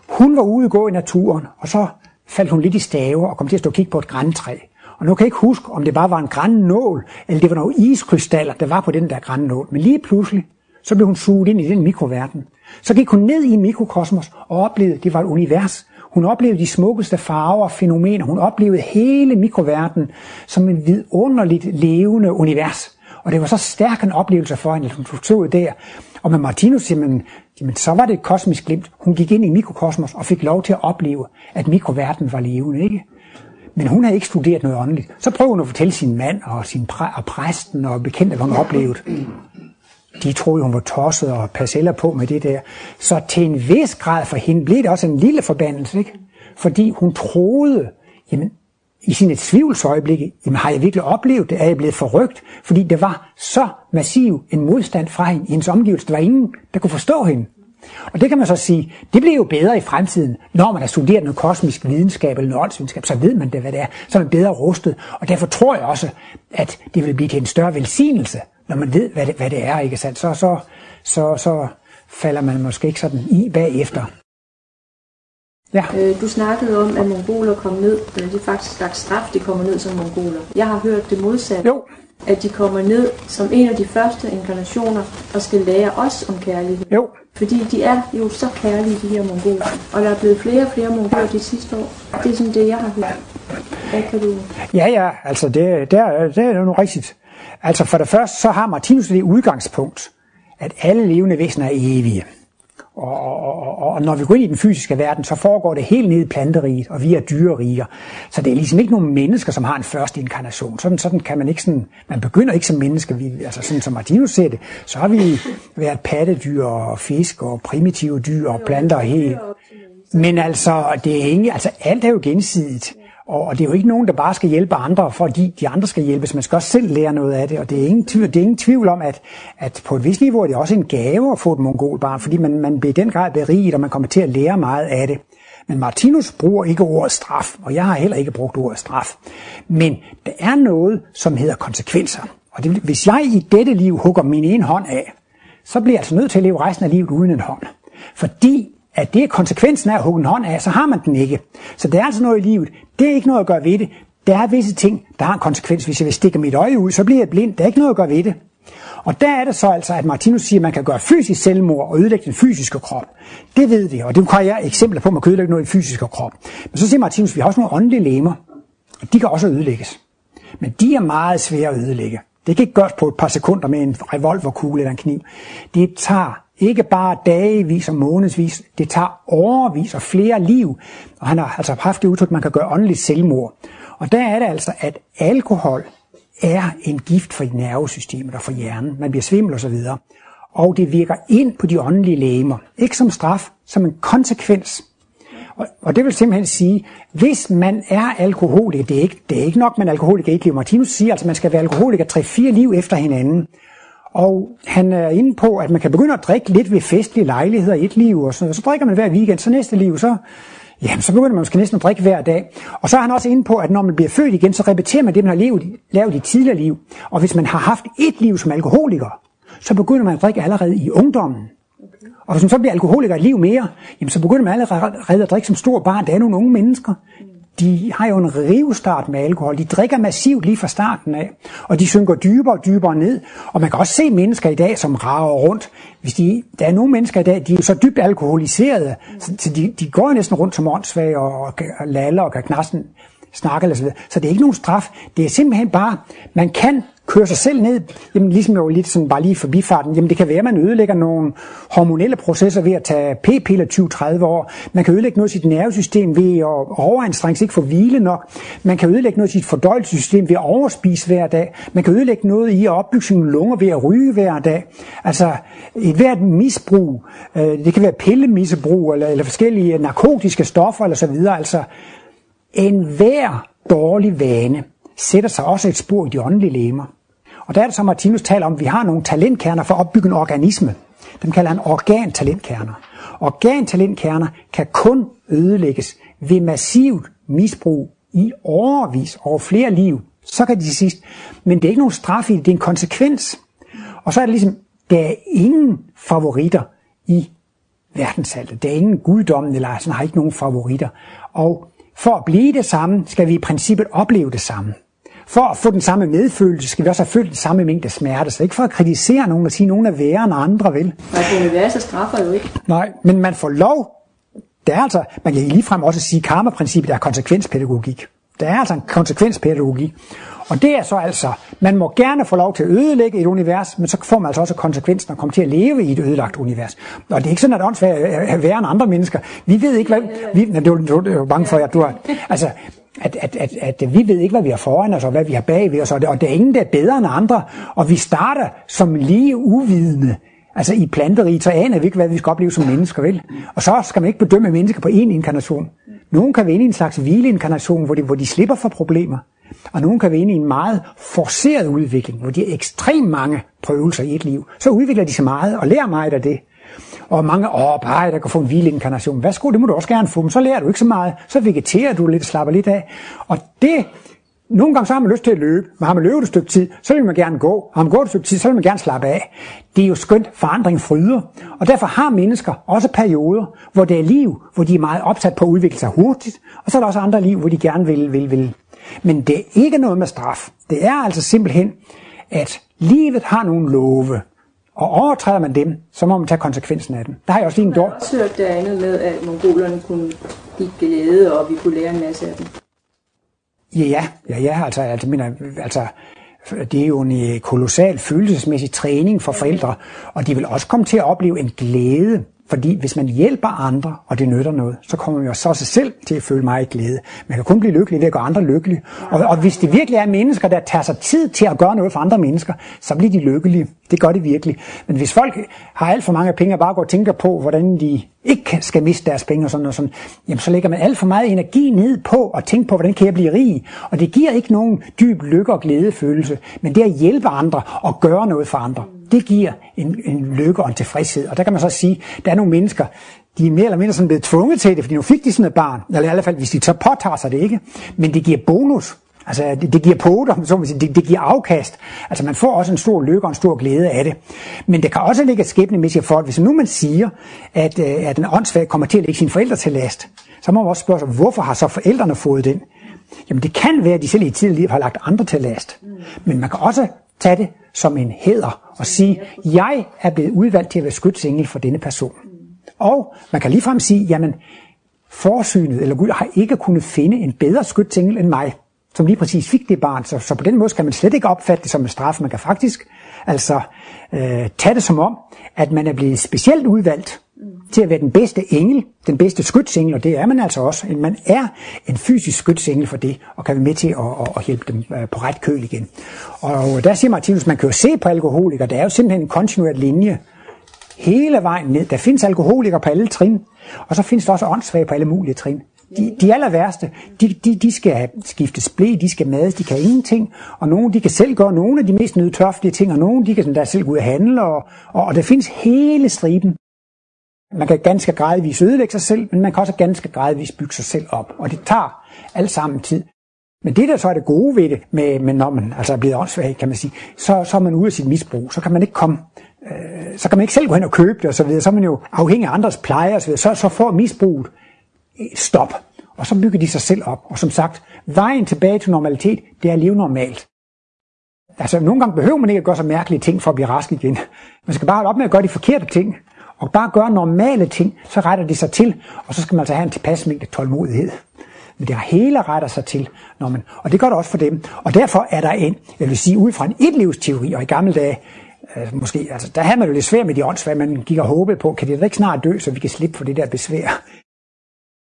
Speaker 3: Hun var ude og gå i naturen, og så faldt hun lidt i stave og kom til at stå og kigge på et græntræ. Og nu kan jeg ikke huske, om det bare var en grænnål, eller det var nogle iskrystaller, der var på den der grænnål. Men lige pludselig, så blev hun suget ind i den mikroverden. Så gik hun ned i en mikrokosmos og oplevede, at det var et univers, hun oplevede de smukkeste farver og fænomener. Hun oplevede hele mikroverdenen som en vidunderligt levende univers. Og det var så stærk en oplevelse for hende, at hun tog der. Og med Martinus jamen, jamen, så var det et kosmisk glimt. Hun gik ind i mikrokosmos og fik lov til at opleve, at mikroverdenen var levende. Ikke? Men hun havde ikke studeret noget åndeligt. Så prøver hun at fortælle sin mand og, sin præ- og præsten og bekendte, hvad hun oplevede de troede, hun var tosset og passeller på med det der. Så til en vis grad for hende blev det også en lille forbandelse, ikke? Fordi hun troede, jamen, i sine tvivlsøjeblikke, jamen har jeg virkelig oplevet det? Er jeg blevet forrygt? Fordi det var så massiv en modstand fra hende i hendes omgivelse. Der var ingen, der kunne forstå hende. Og det kan man så sige, det bliver jo bedre i fremtiden, når man har studeret noget kosmisk videnskab eller noget åndsvidenskab, så ved man det, hvad det er, så er man bedre rustet. Og derfor tror jeg også, at det vil blive til en større velsignelse når man ved, hvad det, hvad det er, ikke sandt, så, så, så, så falder man måske ikke sådan i bagefter.
Speaker 5: Ja. Øh, du snakkede om, at mongoler kom ned. Øh, det er faktisk slags straf, de kommer ned som mongoler. Jeg har hørt det modsatte.
Speaker 3: Jo.
Speaker 5: At de kommer ned som en af de første inkarnationer og skal lære os om kærlighed.
Speaker 3: Jo.
Speaker 5: Fordi de er jo så kærlige, de her mongoler. Og der er blevet flere og flere mongoler de sidste år. Det er sådan det, jeg har hørt. Hvad kan du...
Speaker 3: Ja, ja, altså det, det, er, det er jo noget rigtigt. Altså for det første, så har Martinus det udgangspunkt, at alle levende væsener er evige. Og, og, og, og når vi går ind i den fysiske verden, så foregår det helt ned i planteriget, og vi er dyreriger. Så det er ligesom ikke nogen mennesker, som har en første inkarnation. Sådan, sådan kan man ikke sådan, man begynder ikke som mennesker, vi, altså sådan som Martinus ser det, så har vi været pattedyr og fisk og primitive dyr og planter og helt. Men altså, det er ikke, altså alt er jo gensidigt. Og det er jo ikke nogen, der bare skal hjælpe andre, fordi de andre skal hjælpes. Man skal også selv lære noget af det. Og det er ingen tvivl, det er ingen tvivl om, at, at på et vis niveau er det også en gave at få et mongolbarn, fordi man, man bliver i den grad beriget, og man kommer til at lære meget af det. Men Martinus bruger ikke ordet straf, og jeg har heller ikke brugt ordet straf. Men der er noget, som hedder konsekvenser. Og det, hvis jeg i dette liv hugger min ene hånd af, så bliver jeg altså nødt til at leve resten af livet uden en hånd. Fordi at det er konsekvensen af at hugge en hånd af, så har man den ikke. Så det er altså noget i livet. Det er ikke noget at gøre ved det. Der er visse ting, der har en konsekvens. Hvis jeg vil stikke mit øje ud, så bliver jeg blind. Der er ikke noget at gøre ved det. Og der er det så altså, at Martinus siger, at man kan gøre fysisk selvmord og ødelægge den fysiske krop. Det ved vi, og det kan jeg eksempler på, at man kan ødelægge noget i den fysiske krop. Men så siger Martinus, at vi har også nogle åndelige lemmer. Og de kan også ødelægges. Men de er meget svære at ødelægge. Det kan ikke gøres på et par sekunder med en revolverkugle eller en kniv. Det tager ikke bare dagevis og månedsvis, det tager overvis og flere liv. Og han har altså haft det udtryk, at man kan gøre åndeligt selvmord. Og der er det altså, at alkohol er en gift for nervesystemet og for hjernen. Man bliver svimmel og så videre. Og det virker ind på de åndelige lægemer. Ikke som straf, som en konsekvens. Og, og det vil simpelthen sige, hvis man er alkoholiker, det er ikke, det er ikke nok, man er alkoholiker i et liv. Martinus siger altså, man skal være alkoholiker 3-4 liv efter hinanden. Og han er inde på, at man kan begynde at drikke lidt ved festlige lejligheder i et liv, og så, så drikker man hver weekend, så næste liv, så, jamen, så begynder man måske næsten at drikke hver dag. Og så er han også inde på, at når man bliver født igen, så repeterer man det, man har levet, lavet i tidligere liv. Og hvis man har haft et liv som alkoholiker, så begynder man at drikke allerede i ungdommen. Og hvis man så bliver alkoholiker et liv mere, jamen så begynder man allerede at drikke som stor barn. Der er nogle unge mennesker, de har jo en rivstart med alkohol. De drikker massivt lige fra starten af, og de synker dybere og dybere ned. Og man kan også se mennesker i dag, som rager rundt. Hvis de, der er nogle mennesker i dag, de er så dybt alkoholiserede, så de, de går næsten rundt som åndssvage og, og, og laller og kan knasten snakke eller så videre. Så det er ikke nogen straf. Det er simpelthen bare, man kan kører sig selv ned, jamen ligesom jo lidt sådan bare lige forbifarten, jamen det kan være, at man ødelægger nogle hormonelle processer ved at tage p-piller 20-30 år. Man kan ødelægge noget af sit nervesystem ved at overanstrenge sig, ikke få hvile nok. Man kan ødelægge noget af sit fordøjelsessystem ved at overspise hver dag. Man kan ødelægge noget i at opbygge sine lunger ved at ryge hver dag. Altså et hvert misbrug, øh, det kan være pillemisbrug eller, eller forskellige narkotiske stoffer eller så videre. Altså en hver dårlig vane sætter sig også et spor i de åndelige lemmer. Og der er det, som Martinus taler om, at vi har nogle talentkerner for at opbygge en organisme. Dem kalder han organtalentkerner. Organtalentkerner kan kun ødelægges ved massivt misbrug i overvis over flere liv. Så kan de til sidst. Men det er ikke nogen straf i det, det er en konsekvens. Og så er det ligesom, der er ingen favoritter i verdenshaltet. Der er ingen guddommen, eller sådan har ikke nogen favoritter. Og for at blive det samme, skal vi i princippet opleve det samme. For at få den samme medfølelse, skal vi også have følt den samme mængde smerte. Så ikke for at kritisere nogen og sige, at nogen er værre end andre, vel?
Speaker 5: Nej, for universet straffer jo ikke.
Speaker 3: Nej, men man får lov. Det er altså, man kan ligefrem også sige, at karma-princippet er konsekvenspædagogik. Der er altså en konsekvenspædagogik. Og det er så altså, man må gerne få lov til at ødelægge et univers, men så får man altså også konsekvensen at komme til at leve i et ødelagt univers. Og det er ikke sådan, at åndsvær er værre end andre mennesker. Vi ved ikke, hvad... Vi, det var, det var bange for, at du har... Altså, at, at, at, at vi ved ikke, hvad vi har foran os, og hvad vi har bagved os, og det, og det er ingen, der er bedre end andre. Og vi starter som lige uvidende. Altså i planteriet, så aner vi ikke, hvad vi skal opleve som mennesker, vel? Og så skal man ikke bedømme mennesker på én inkarnation. Nogen kan være inde i en slags hvileinkarnation, hvor de, hvor de slipper for problemer. Og nogen kan være inde i en meget forceret udvikling, hvor de har ekstremt mange prøvelser i et liv. Så udvikler de sig meget og lærer meget af det. Og mange, åh, bare der kan få en hvileinkarnation. Værsgo, det må du også gerne få, men så lærer du ikke så meget. Så vegeterer du lidt og slapper lidt af. Og det, nogle gange så har man lyst til at løbe, men har man løbet et stykke tid, så vil man gerne gå. Har man gået et stykke tid, så vil man gerne slappe af. Det er jo skønt, forandring fryder. Og derfor har mennesker også perioder, hvor det er liv, hvor de er meget opsat på at udvikle sig hurtigt, og så er der også andre liv, hvor de gerne vil, vil, vil men det er ikke noget med straf. Det er altså simpelthen, at livet har nogle love, og overtræder man dem, så må man tage konsekvensen af dem. Der har jeg også lige en dår.
Speaker 5: Jeg har også hørt det andet med, at mongolerne kunne give glæde, og vi kunne lære en masse af dem.
Speaker 3: Ja, ja, ja, ja altså, altså, mener, altså, det er jo en kolossal følelsesmæssig træning for forældre, og de vil også komme til at opleve en glæde fordi hvis man hjælper andre, og det nytter noget, så kommer man jo så sig selv til at føle meget glæde. Man kan kun blive lykkelig ved at gøre andre lykkelige. Og, og hvis det virkelig er mennesker, der tager sig tid til at gøre noget for andre mennesker, så bliver de lykkelige. Det gør det virkelig. Men hvis folk har alt for mange penge og bare går og tænker på, hvordan de ikke skal miste deres penge og sådan og sådan, jamen så lægger man alt for meget energi ned på at tænke på, hvordan kan jeg blive rig? Og det giver ikke nogen dyb lykke og glædefølelse, men det at hjælpe andre og gøre noget for andre det giver en, en lykke og en tilfredshed. Og der kan man så sige, der er nogle mennesker, de er mere eller mindre sådan blevet tvunget til det, fordi nu fik de sådan et barn, eller i hvert fald, hvis de så påtager sig det ikke, men det giver bonus. Altså, det, det giver poter, så man det, det giver afkast. Altså, man får også en stor lykke og en stor glæde af det. Men det kan også ligge et skæbnemæssigt for, at hvis nu man siger, at, øh, at en åndssvag kommer til at lægge sine forældre til last, så må man også spørge sig, hvorfor har så forældrene fået den? Jamen, det kan være, at de selv i tidligere liv har lagt andre til last. Men man kan også tage det som en heder og sige, jeg er blevet udvalgt til at være skytsengel for denne person. Og man kan ligefrem sige, jamen, forsynet eller Gud har ikke kunnet finde en bedre skytsengel end mig. som lige præcis fik det barn. Så, så på den måde kan man slet ikke opfatte det som en straf. Man kan faktisk altså øh, tage det som om, at man er blevet specielt udvalgt til at være den bedste engel, den bedste skytsengel, og det er man altså også. Man er en fysisk skytsengel for det, og kan være med til at, at, at hjælpe dem øh, på ret køl igen. Og der siger Martinus, man kan jo se på alkoholikere, der er jo simpelthen en kontinuert linje hele vejen ned. Der findes alkoholikere på alle trin, og så findes der også åndssvage på alle mulige trin. De, de aller værste, de, de, de skal skiftes blæ, de skal mades, de kan ingenting, og nogle de kan selv gøre nogle af de mest nødtørftige ting, og nogle de kan sådan, der selv gå ud og handle, og, og, og der findes hele striben. Man kan ganske gradvist ødelægge sig selv, men man kan også ganske gradvist bygge sig selv op, og det tager alt sammen tid. Men det der så er det gode ved det, med, med når man altså er blevet åndssvag, kan man sige, så, så er man ude af sit misbrug, så kan man ikke komme øh, så kan man ikke selv gå hen og købe det og så videre, så er man jo afhængig af andres pleje og så videre, så, så får misbruget øh, stop. Og så bygger de sig selv op. Og som sagt, vejen tilbage til normalitet, det er at leve normalt. Altså, nogle gange behøver man ikke at gøre så mærkelige ting for at blive rask igen. Man skal bare holde op med at gøre de forkerte ting, og bare gøre normale ting, så retter de sig til, og så skal man altså have en tilpas mængde tålmodighed. Men det hele retter sig til, når man, og det gør det også for dem. Og derfor er der en, jeg vil sige, ud fra en etlivsteori, og i gamle dage, øh, måske, altså, der havde man jo lidt svært med de åndsvær, man gik og håbede på, kan det da ikke snart dø, så vi kan slippe for det der besvær.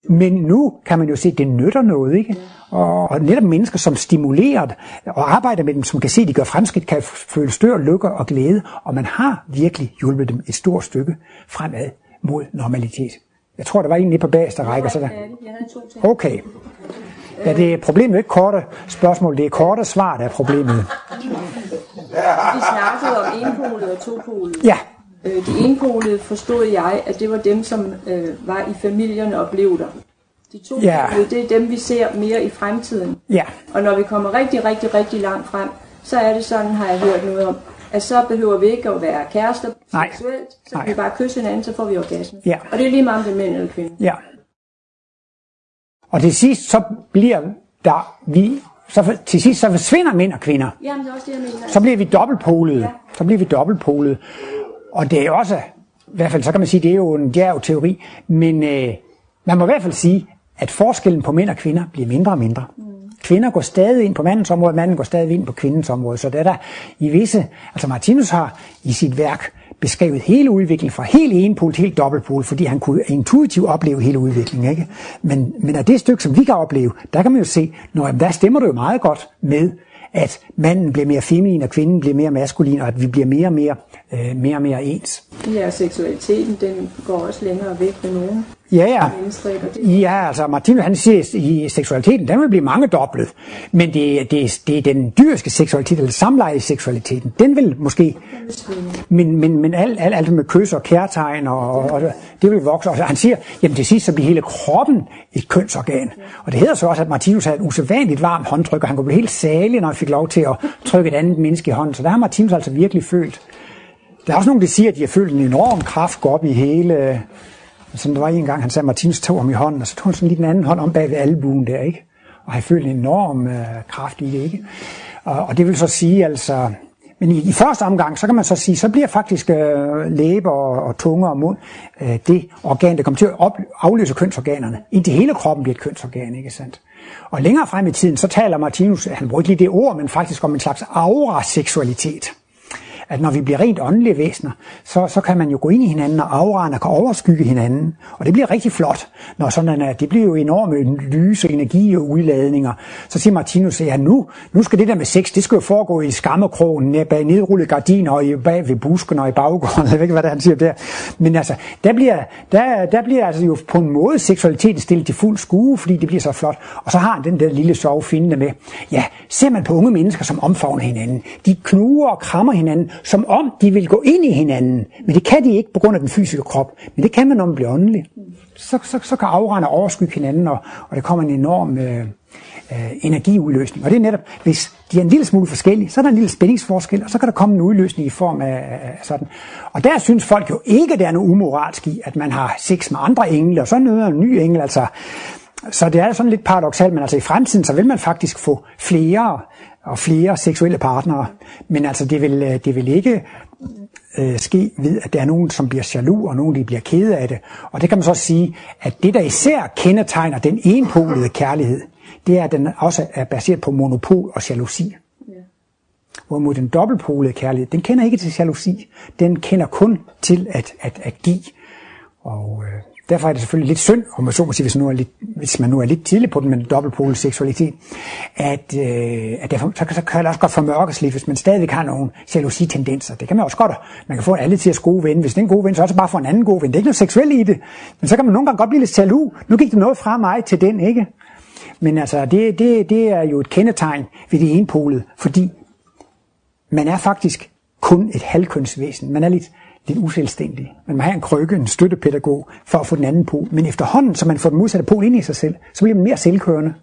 Speaker 3: Men nu kan man jo se, at det nytter noget, ikke? Og, netop mennesker, som stimulerer og arbejder med dem, som kan se, at de gør fremskridt, kan føle stør, lykke og glæde, og man har virkelig hjulpet dem et stort stykke fremad mod normalitet. Jeg tror, der var en lige på bagerste række. Så der... Okay. Ja, det er problemet ikke korte spørgsmål, det er korte svar, der er problemet.
Speaker 5: Vi snakkede om enpolet og topolet.
Speaker 3: Ja.
Speaker 5: Øh, de enpolede forstod jeg, at det var dem, som øh, var i familierne og blev der. De to
Speaker 3: Ja.
Speaker 5: det er dem, vi ser mere i fremtiden.
Speaker 3: Ja,
Speaker 5: Og når vi kommer rigtig, rigtig, rigtig langt frem, så er det sådan, har jeg hørt noget om, at så behøver vi ikke at være kærester
Speaker 3: Nej.
Speaker 5: seksuelt, så
Speaker 3: Nej.
Speaker 5: kan vi bare kysse hinanden, så får vi orgasme.
Speaker 3: Ja.
Speaker 5: Og det er lige meget om det er mænd eller kvinder.
Speaker 3: ja. Og til sidst, så bliver der, vi, så til sidst, så forsvinder mænd og kvinder.
Speaker 5: Jamen, det er også det, jeg mener.
Speaker 3: så bliver vi dobbeltpolede.
Speaker 5: Ja.
Speaker 3: Så bliver vi dobbeltpolede. Og det er også, i hvert fald så kan man sige, det er jo en, det teori, men øh, man må i hvert fald sige, at forskellen på mænd og kvinder bliver mindre og mindre. Mm. Kvinder går stadig ind på mandens område, manden går stadig ind på kvindens område. Så det er der i visse, altså Martinus har i sit værk beskrevet hele udviklingen fra helt enpol til helt dobbeltpol, fordi han kunne intuitivt opleve hele udviklingen. Ikke? Men, men af det stykke, som vi kan opleve, der kan man jo se, når der stemmer det jo meget godt med, at manden bliver mere feminin, og kvinden bliver mere maskulin, og at vi bliver mere og mere, øh, mere, og mere ens.
Speaker 5: Ja, seksualiteten, den går også længere væk med nogen
Speaker 3: Ja, ja. Ja, altså Martinus han siger, at i seksualiteten, den vil blive mange doblet. Men det, det, det er den dyriske seksualitet, eller samlejeseksualiteten, den vil måske... Men, men, men alt, alt, alt med kys og kærtegn, og, og, og det vil vokse. Og han siger, jamen til sidst så bliver hele kroppen et kønsorgan. Og det hedder så også, at Martinus havde et usædvanligt varmt håndtryk, og han kunne blive helt salig, når han fik lov til at trykke et andet menneske i hånden. Så der har Martinus altså virkelig følt. Der er også nogen, der siger, at de har følt en enorm kraft gå op i hele... Som der var en gang, han sagde, at Martinus tog ham i hånden, og så tog han sådan lige den anden hånd om bag ved albuen der, ikke? Og har følt en enorm øh, kraft i det, ikke? Og, og det vil så sige, altså... Men i, i første omgang, så kan man så sige, så bliver faktisk øh, læber og, og tunge og mund øh, det organ, der kommer til at op, afløse kønsorganerne. Indtil hele kroppen bliver et kønsorgan, ikke sandt? Og længere frem i tiden, så taler Martinus, han bruger ikke lige det ord, men faktisk om en slags aura-seksualitet at når vi bliver rent åndelige væsener, så, så kan man jo gå ind i hinanden, og auraerne kan overskygge hinanden. Og det bliver rigtig flot, når sådan er, øh, det bliver jo enorme lyse energi og udladninger. Så siger Martinus, ja nu, nu skal det der med sex, det skal jo foregå i skammekrogen, ned bag nedrullede gardiner, og bag ved busken og i baggården, jeg ved ikke, hvad det er, han siger der. Men altså, der bliver, der, der bliver altså jo på en måde seksualiteten stillet til fuld skue, fordi det bliver så flot. Og så har han den der lille sjove finde med, ja, ser man på unge mennesker, som omfavner hinanden. De knuger og krammer hinanden, som om de vil gå ind i hinanden. Men det kan de ikke på grund af den fysiske krop. Men det kan man, når man bliver åndelig. Så, så, så kan afrende overskygge hinanden, og, og der kommer en enorm øh, øh, energiudløsning. Og det er netop, hvis de er en lille smule forskellige, så er der en lille spændingsforskel, og så kan der komme en udløsning i form af, af sådan. Og der synes folk jo ikke, at der er noget umoralsk i, at man har sex med andre engle, og så nøder en ny engel, altså så det er sådan lidt paradoxalt, men altså i fremtiden, så vil man faktisk få flere og flere seksuelle partnere. Men altså, det vil, øh, det vil ikke øh, ske ved, at der er nogen, som bliver jaloux, og nogen, der bliver kede af det. Og det kan man så sige, at det, der især kendetegner den enpolede kærlighed, det er, at den også er baseret på monopol og jalousi. Ja. Hvorimod den dobbeltpolede kærlighed, den kender ikke til jalousi. Den kender kun til at, at, at give. Og øh, derfor er det selvfølgelig lidt synd, om man så må sige, hvis, man nu er lidt, hvis man nu er lidt tidlig på den med dobbeltpolet seksualitet, at, øh, at derfor, så, så kan det også godt formørkes lidt, hvis man stadigvæk har nogle jalousi-tendenser. Det kan man også godt. Man kan få en alle til at gode ven. Hvis det er en god ven, så også bare få en anden god ven. Det er ikke noget seksuelt i det. Men så kan man nogle gange godt blive lidt jaloux. Nu gik det noget fra mig til den, ikke? Men altså, det, det, det er jo et kendetegn ved det enpolede, fordi man er faktisk kun et halvkønsvæsen. Man er lidt, lidt uselvstændig. Man må have en krykke, en støttepædagog, for at få den anden pol. Men efterhånden, så man får den modsatte pol ind i sig selv, så bliver man mere selvkørende.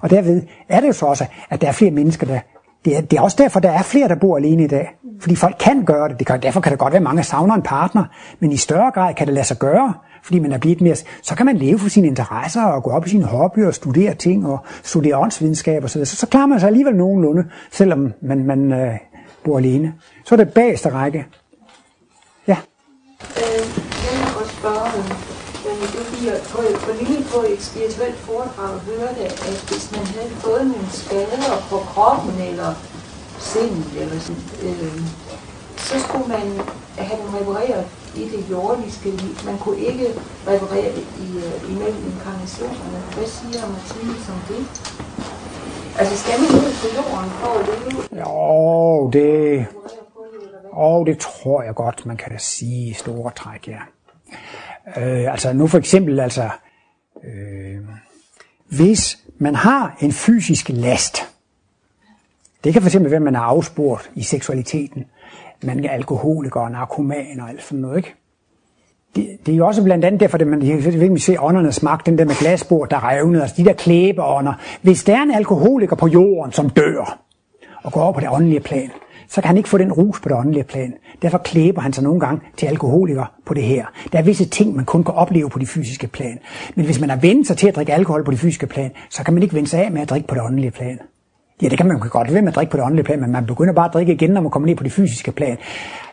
Speaker 3: Og derved er det jo så også, at der er flere mennesker, der... Det er, det er også derfor, der er flere, der bor alene i dag. Fordi folk kan gøre det. det kan, derfor kan det godt være, at mange savner en partner. Men i større grad kan det lade sig gøre, fordi man er blevet mere... Så kan man leve for sine interesser og gå op i sine hobbyer og studere ting og studere åndsvidenskab videre. Så, så klarer man sig alligevel nogenlunde, selvom man, man øh, bor alene. Så er det bageste række.
Speaker 5: Øh, jeg vil godt spørge, men det er fordi, jeg på, på lille på et spirituelt foredrag hørte, at hvis man havde fået nogle skader på kroppen eller sindet, eller sådan, øh, så skulle man have dem repareret i det jordiske liv. Man kunne ikke reparere det i, uh, imellem inkarnationerne. Hvad siger Martinus om det? Altså skal man ud på jorden for at leve?
Speaker 3: Jo, det, og det tror jeg godt, man kan da sige i store træk, ja. Øh, altså nu for eksempel, altså, øh, hvis man har en fysisk last, det kan fx være, at man er afspurgt i seksualiteten, man er alkoholiker og narkoman og alt sådan noget, ikke? Det, det er jo også blandt andet derfor, at man vi ser åndernes magt, den der med glasbord, der revnede, altså de der klæbeånder. Hvis der er en alkoholiker på jorden, som dør og går over på det åndelige plan, så kan han ikke få den rus på det åndelige plan. Derfor klæber han sig nogle gange til alkoholiker på det her. Der er visse ting, man kun kan opleve på de fysiske plan. Men hvis man har vendt sig til at drikke alkohol på det fysiske plan, så kan man ikke vende sig af med at drikke på det åndelige plan. Ja, det kan man godt ved med at drikke på det åndelige plan, men man begynder bare at drikke igen, når man kommer ned på det fysiske plan.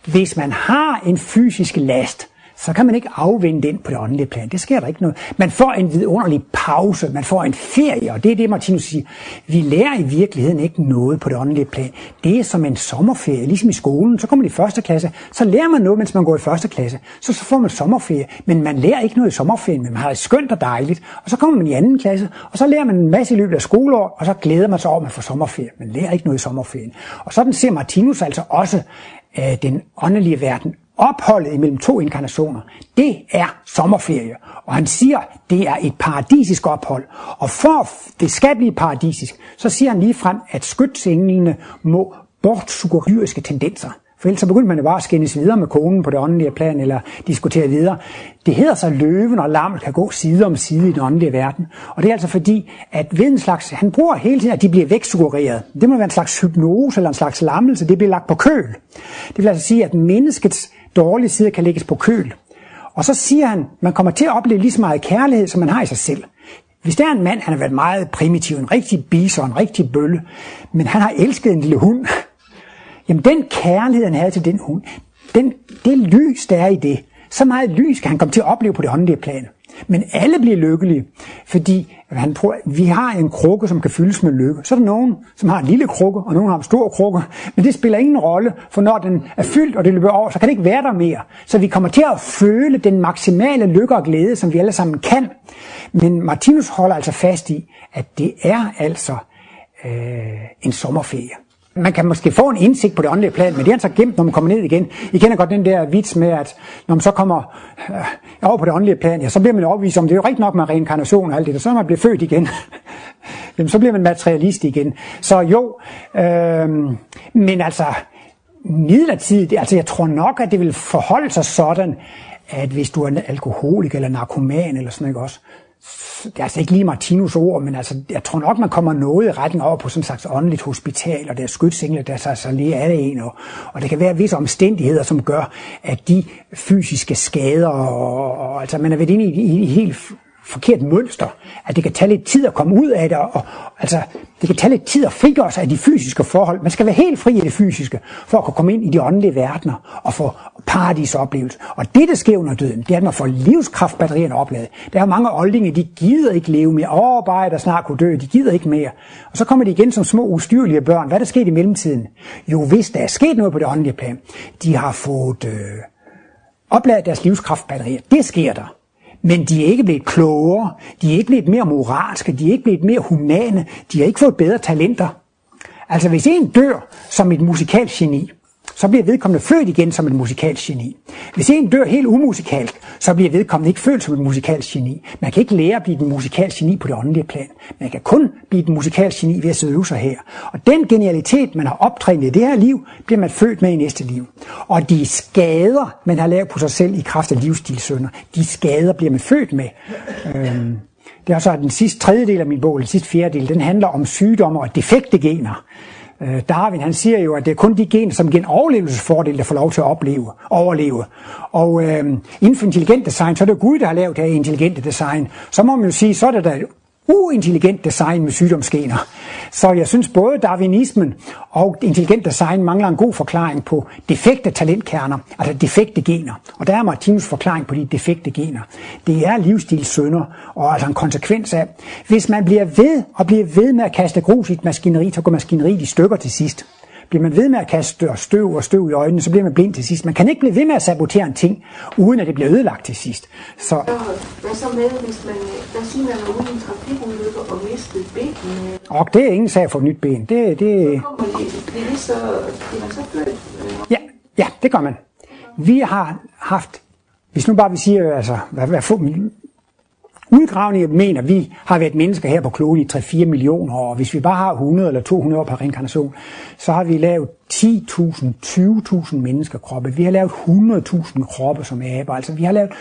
Speaker 3: Hvis man har en fysisk last, så kan man ikke afvende den på det åndelige plan. Det sker der ikke noget. Man får en vidunderlig pause, man får en ferie, og det er det, Martinus siger. Vi lærer i virkeligheden ikke noget på det åndelige plan. Det er som en sommerferie, ligesom i skolen. Så kommer man i første klasse, så lærer man noget, mens man går i første klasse. Så, så får man sommerferie, men man lærer ikke noget i sommerferien, men man har det skønt og dejligt. Og så kommer man i anden klasse, og så lærer man en masse i løbet af skoleår, og så glæder man sig over, at man får sommerferie. Man lærer ikke noget i sommerferien. Og sådan ser Martinus altså også øh, den åndelige verden opholdet imellem to inkarnationer, det er sommerferie. Og han siger, det er et paradisisk ophold. Og for det skal blive paradisisk, så siger han lige frem, at skytsenglene må bortsuge dyriske tendenser. For ellers så begyndte man jo bare at skændes videre med konen på det åndelige plan, eller diskutere videre. Det hedder så, at løven og lammet kan gå side om side i den åndelige verden. Og det er altså fordi, at ved en slags, han bruger hele tiden, at de bliver vækstsuggereret. Det må være en slags hypnose eller en slags lammelse, det bliver lagt på køl. Det vil altså sige, at menneskets dårlige sider kan lægges på køl. Og så siger han, man kommer til at opleve lige så meget kærlighed, som man har i sig selv. Hvis der er en mand, han har været meget primitiv, en rigtig biser, en rigtig bølle, men han har elsket en lille hund, jamen den kærlighed, han havde til den hund, den, det lys, der er i det, så meget lys kan han komme til at opleve på det åndelige plan. Men alle bliver lykkelige, fordi han prøver, vi har en krukke, som kan fyldes med lykke. Så er der nogen, som har en lille krukke, og nogen har en stor krukke. Men det spiller ingen rolle, for når den er fyldt, og det løber over, så kan det ikke være der mere. Så vi kommer til at føle den maksimale lykke og glæde, som vi alle sammen kan. Men Martinus holder altså fast i, at det er altså øh, en sommerferie. Man kan måske få en indsigt på det åndelige plan, men det er altså gemt, når man kommer ned igen. I kender godt den der vits med, at når man så kommer øh, over på det åndelige plan, ja, så bliver man overbevist om, det er jo rigtigt nok med reinkarnation og alt det, og så når man bliver født igen, jamen, så bliver man materialist igen. Så jo, øh, men altså, midlertidigt, altså jeg tror nok, at det vil forholde sig sådan, at hvis du er en alkoholik eller narkoman eller sådan noget også, det er altså ikke lige Martinus ord, men altså, jeg tror nok, man kommer noget i retning over på sådan en slags åndeligt hospital, og der er skytsengle, der så, så lige alle en, og, og der kan være visse omstændigheder, som gør, at de fysiske skader, og, og altså man er ved inde i, i, i helt forkert mønster, at det kan tage lidt tid at komme ud af det, og, og altså, det kan tage lidt tid at frigøre sig af de fysiske forhold. Man skal være helt fri af det fysiske, for at kunne komme ind i de åndelige verdener, og få paradisoplevelse. Og det, der sker under døden, det er, at man får livskraftbatterierne opladet. Der er mange oldinge, de gider ikke leve mere, overarbejder snart kunne dø, de gider ikke mere. Og så kommer de igen som små ustyrlige børn. Hvad er der sket i mellemtiden? Jo, hvis der er sket noget på det åndelige plan, de har fået øh, opladet deres livskraftbatterier. Det sker der. Men de er ikke blevet klogere, de er ikke blevet mere moralske, de er ikke blevet mere humane, de har ikke fået bedre talenter. Altså hvis en dør som et musikalgeni, så bliver vedkommende født igen som et musikalsk geni. Hvis en dør helt umusikalsk, så bliver vedkommende ikke født som et musikalsk geni. Man kan ikke lære at blive et musikalgeni på det åndelige plan. Man kan kun blive et musikalgeni ved at sidde og øve sig her. Og den genialitet, man har optrænet i det her liv, bliver man født med i næste liv. Og de skader, man har lavet på sig selv i kraft af livsstilsønder, de skader bliver man født med. Øhm, det er så den sidste tredjedel af min bog, den sidste fjerdedel, den handler om sygdomme og defekte gener. Øh, Darwin han siger jo, at det er kun de gener, som giver en overlevelsesfordel, der får lov til at opleve, overleve. Og øh, inden for intelligent design, så er det Gud, der har lavet det her intelligente design. Så må man jo sige, så er det da uintelligent design med sygdomsgener. Så jeg synes både darwinismen og intelligent design mangler en god forklaring på defekte talentkerner, altså defekte gener. Og der er Martinus forklaring på de defekte gener. Det er livsstilssynder, og altså en konsekvens af, hvis man bliver ved og bliver ved med at kaste grus i et maskineri, så går maskineriet i stykker til sidst. Bliver man ved med at kaste støv og støv i øjnene, så bliver man blind til sidst. Man kan ikke blive ved med at sabotere en ting, uden at det bliver ødelagt til sidst. Så...
Speaker 5: Hvad så med, hvis man, der siger man er ude i en trafikulykke og mistet benene?
Speaker 3: Og det er ingen sag for et nyt ben. Det, det...
Speaker 5: Kommer de, bliver det så, bliver man så født?
Speaker 3: Ja, ja, det gør man. Vi har haft, hvis nu bare vi siger, altså, hvad, hvad, Udgravninger mener, at vi har været mennesker her på kloden i 3-4 millioner år. Hvis vi bare har 100 eller 200 år per reinkarnation, så har vi lavet 10.000, 20.000 menneskerkroppe. Vi har lavet 100.000 kroppe som aber. Altså vi har lavet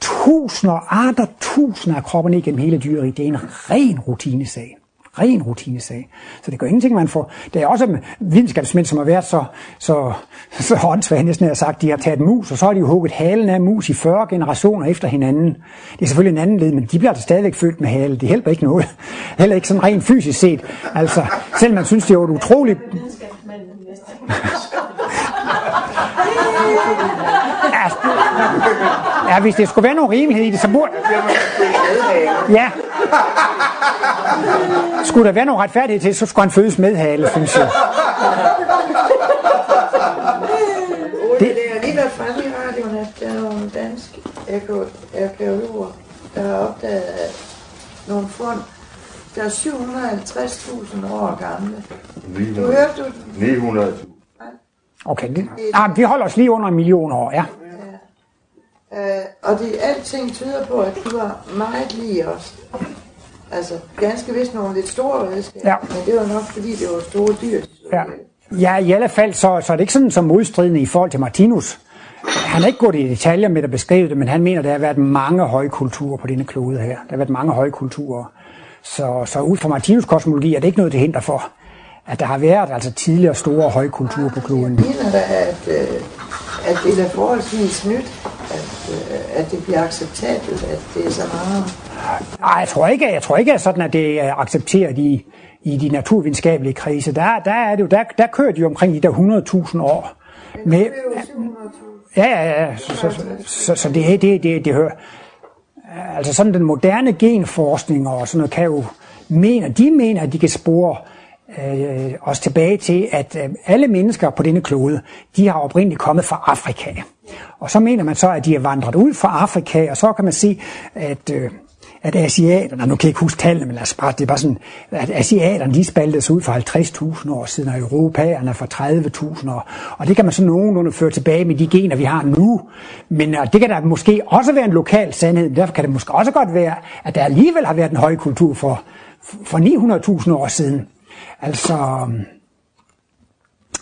Speaker 3: tusinder, arter, tusinder af kropperne igennem hele dyret. Det er en ren rutinesag ren rutinesag. Så det gør ingenting, man får. Det er også videnskabsmænd, som har været så, så, så håndsvage, næsten har sagt, de har taget mus, og så har de jo hugget halen af mus i 40 generationer efter hinanden. Det er selvfølgelig en anden led, men de bliver altså stadigvæk født med hale. Det hjælper ikke noget. Heller ikke sådan rent fysisk set. Altså, selv man synes, det er utroligt... Ja, ja, hvis det skulle være nogen rimelighed i det, så burde... Ja. Skulle der være nogen retfærdighed til, så skulle han fødes med hale, synes jeg.
Speaker 5: Det, det er lige været fremme i radioen, at der er nogle danske arkeologer, der har opdaget, at nogle fund, der er 750.000 år gamle. 900. Du hørte du?
Speaker 4: 900.000.
Speaker 3: Okay, det, ah, vi holder os lige under en million år, ja.
Speaker 5: Øh, og det, alting tyder på, at de var meget lige os. Altså, ganske vist nogle lidt store redskaber,
Speaker 3: ja.
Speaker 5: men det var nok, fordi det var store dyr.
Speaker 3: Ja. ja, i alle fald, så, så er det ikke sådan som modstridende i forhold til Martinus. Han har ikke gået i detaljer med at beskrive det, men han mener, at der har været mange højkulturer på denne klode her. Der har været mange højkulturer. Så, så ud fra Martinus kosmologi er det ikke noget til hinder for, at der har været altså tidligere store højkulturer på kloden.
Speaker 5: Jeg mener da, at, øh, at det er forholdsvis nyt, at, det bliver acceptabelt, at det er så meget.
Speaker 3: Nej, jeg tror ikke, jeg tror ikke at sådan, at det er accepteret i, i de naturvidenskabelige krise. Der, der, er det jo, der, der kører de omkring de der 100.000 år. Med, ja, ja, ja, så, så, så, så det, det, det, det hører. Altså sådan den moderne genforskning og sådan noget kan jo mene, de mener, at de kan spore øh, os tilbage til, at øh, alle mennesker på denne klode, de har oprindeligt kommet fra Afrika. Og så mener man så, at de er vandret ud fra Afrika, og så kan man se, at, øh, at asiaterne, nu kan jeg ikke huske tallene, men lad os bare, det er bare sådan, at asiaterne, de spaltes ud for 50.000 år siden, og europæerne for 30.000 år. Og det kan man så nogenlunde føre tilbage med de gener, vi har nu. Men og det kan der måske også være en lokal sandhed, men derfor kan det måske også godt være, at der alligevel har været en høj kultur for, for 900.000 år siden. Altså, øhm,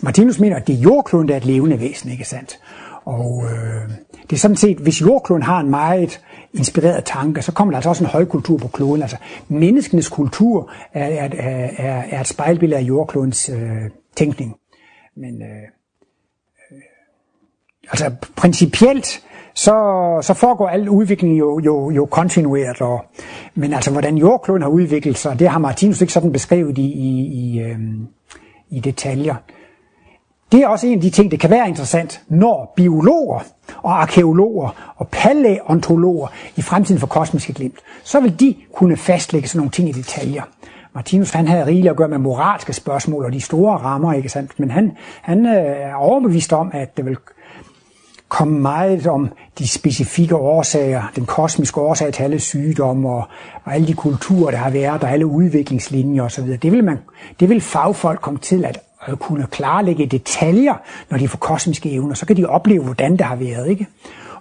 Speaker 3: Martinus mener, at det er jordkloden, der er et levende væsen, ikke sandt? Og øh, det er sådan set, hvis jordkloden har en meget inspireret tanke, så kommer der altså også en højkultur på kloden. Altså, menneskenes kultur er, er, er, er et spejlbillede af jordklodens øh, tænkning. Men øh, øh altså principielt, så, så foregår al udviklingen jo, jo, jo kontinuert. Og, men altså, hvordan jordkloden har udviklet sig, det har Martinus ikke sådan beskrevet i, i, i, øh, i detaljer. Det er også en af de ting, det kan være interessant, når biologer og arkeologer og paleontologer i fremtiden for kosmiske glimt, så vil de kunne fastlægge sådan nogle ting i detaljer. Martinus han havde rigeligt at gøre med moralske spørgsmål og de store rammer, ikke sandt? men han, han øh, er overbevist om, at det vil kom meget om de specifikke årsager, den kosmiske årsag til alle sygdomme og, og alle de kulturer, der har været, og alle udviklingslinjer osv. Det vil, man, det vil fagfolk komme til at kunne klarlægge detaljer, når de får kosmiske evner. Så kan de opleve, hvordan det har været. Ikke?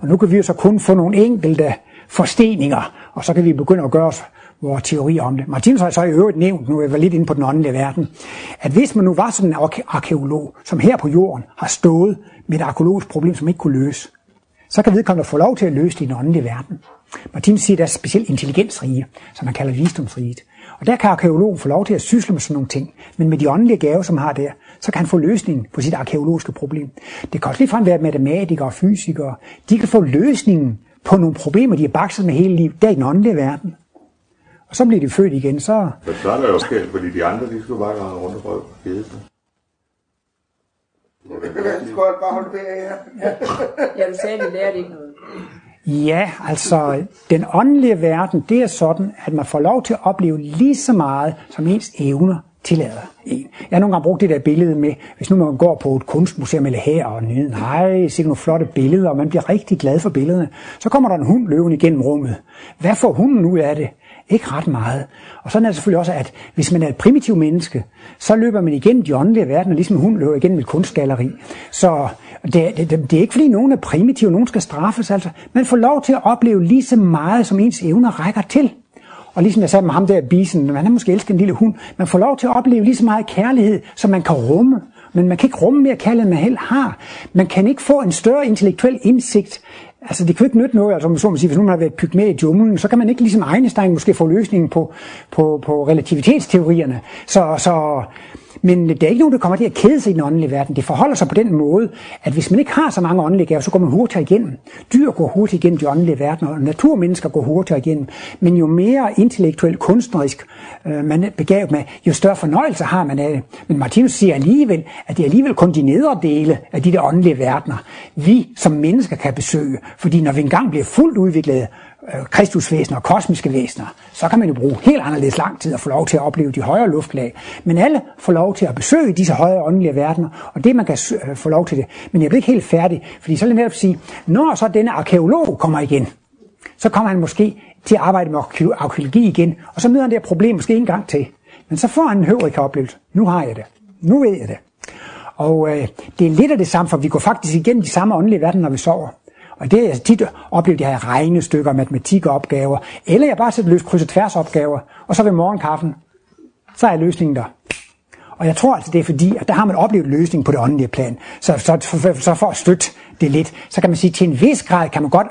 Speaker 3: Og nu kan vi jo så kun få nogle enkelte forsteninger, og så kan vi begynde at gøre os vores teori om det. Martinus har så i øvrigt nævnt, nu er jeg lidt inde på den åndelige verden, at hvis man nu var sådan en arkeolog, som her på jorden har stået med et arkeologisk problem, som ikke kunne løse, så kan vedkommende få lov til at løse det i den åndelige verden. Martinus siger, at der er specielt intelligensrige, som man kalder visdomsriget. Og der kan arkeologen få lov til at sysle med sådan nogle ting. Men med de åndelige gaver, som har der, så kan han få løsningen på sit arkeologiske problem. Det kan også ligefrem være matematikere og fysikere. De kan få løsningen på nogle problemer, de har bakset med hele livet, der i den åndelige verden. Og så bliver de født igen, så...
Speaker 6: Men så er der jo skæld, fordi de andre, de skulle bare gå rundt og
Speaker 7: røve skulle bare holde ferie her.
Speaker 5: Ja, du sagde, at vi lærte ikke noget.
Speaker 3: Ja, altså den åndelige verden, det er sådan, at man får lov til at opleve lige så meget, som ens evner tillader en. Jeg har nogle gange brugt det der billede med, hvis nu man går på et kunstmuseum eller her og nyder, nej, se nogle flotte billeder, og man bliver rigtig glad for billederne. Så kommer der en hund løven igennem rummet. Hvad får hunden ud af det? Ikke ret meget. Og sådan er det selvfølgelig også, at hvis man er et primitivt menneske, så løber man igennem de åndelige verdener, ligesom hun løber igennem et kunstgalleri. Så det, det, det, er ikke fordi nogen er primitive, nogen skal straffes. Altså. Man får lov til at opleve lige så meget, som ens evner rækker til. Og ligesom jeg sagde med ham der, bisen, man har måske elsket en lille hund, man får lov til at opleve lige så meget kærlighed, som man kan rumme. Men man kan ikke rumme mere kærlighed, end man selv har. Man kan ikke få en større intellektuel indsigt Altså det kan jo ikke nytte noget, altså, så man sige, hvis nogen har været med i junglen, så kan man ikke ligesom Einstein måske få løsningen på, på, på relativitetsteorierne. Så, så men der er ikke nogen, der kommer til at kede sig i den åndelige verden. Det forholder sig på den måde, at hvis man ikke har så mange åndelige gaver, så går man hurtigere igennem. Dyr går hurtigt igennem de åndelige verdener, og naturmennesker går hurtigere igennem. Men jo mere intellektuelt, kunstnerisk øh, man er begavet med, jo større fornøjelse har man af det. Men Martinus siger alligevel, at det er alligevel kun de nedre dele af de der åndelige verdener, vi som mennesker kan besøge. Fordi når vi engang bliver fuldt udviklet, Øh, kristusvæsener og kosmiske væsener, så kan man jo bruge helt anderledes lang tid at få lov til at opleve de højere luftlag. Men alle får lov til at besøge disse højere åndelige verdener, og det man kan øh, få lov til det. Men jeg bliver ikke helt færdig, fordi så vil jeg netop sige, når så denne arkeolog kommer igen, så kommer han måske til at arbejde med arkeologi igen, og så møder han det her problem måske en gang til. Men så får han en høvrig oplevelse. Nu har jeg det. Nu ved jeg det. Og øh, det er lidt af det samme, for vi går faktisk igennem de samme åndelige verdener, når vi sover. Og det har jeg altså, tit oplevet, jeg har regnestykker, matematikopgaver, eller jeg bare sætter løs kryds og tværs opgaver, og så ved morgenkaffen, så er løsningen der. Og jeg tror altså, det er fordi, at der har man oplevet løsningen på det åndelige plan. Så, så, så, så for at støtte det lidt, så kan man sige, at til en vis grad kan man godt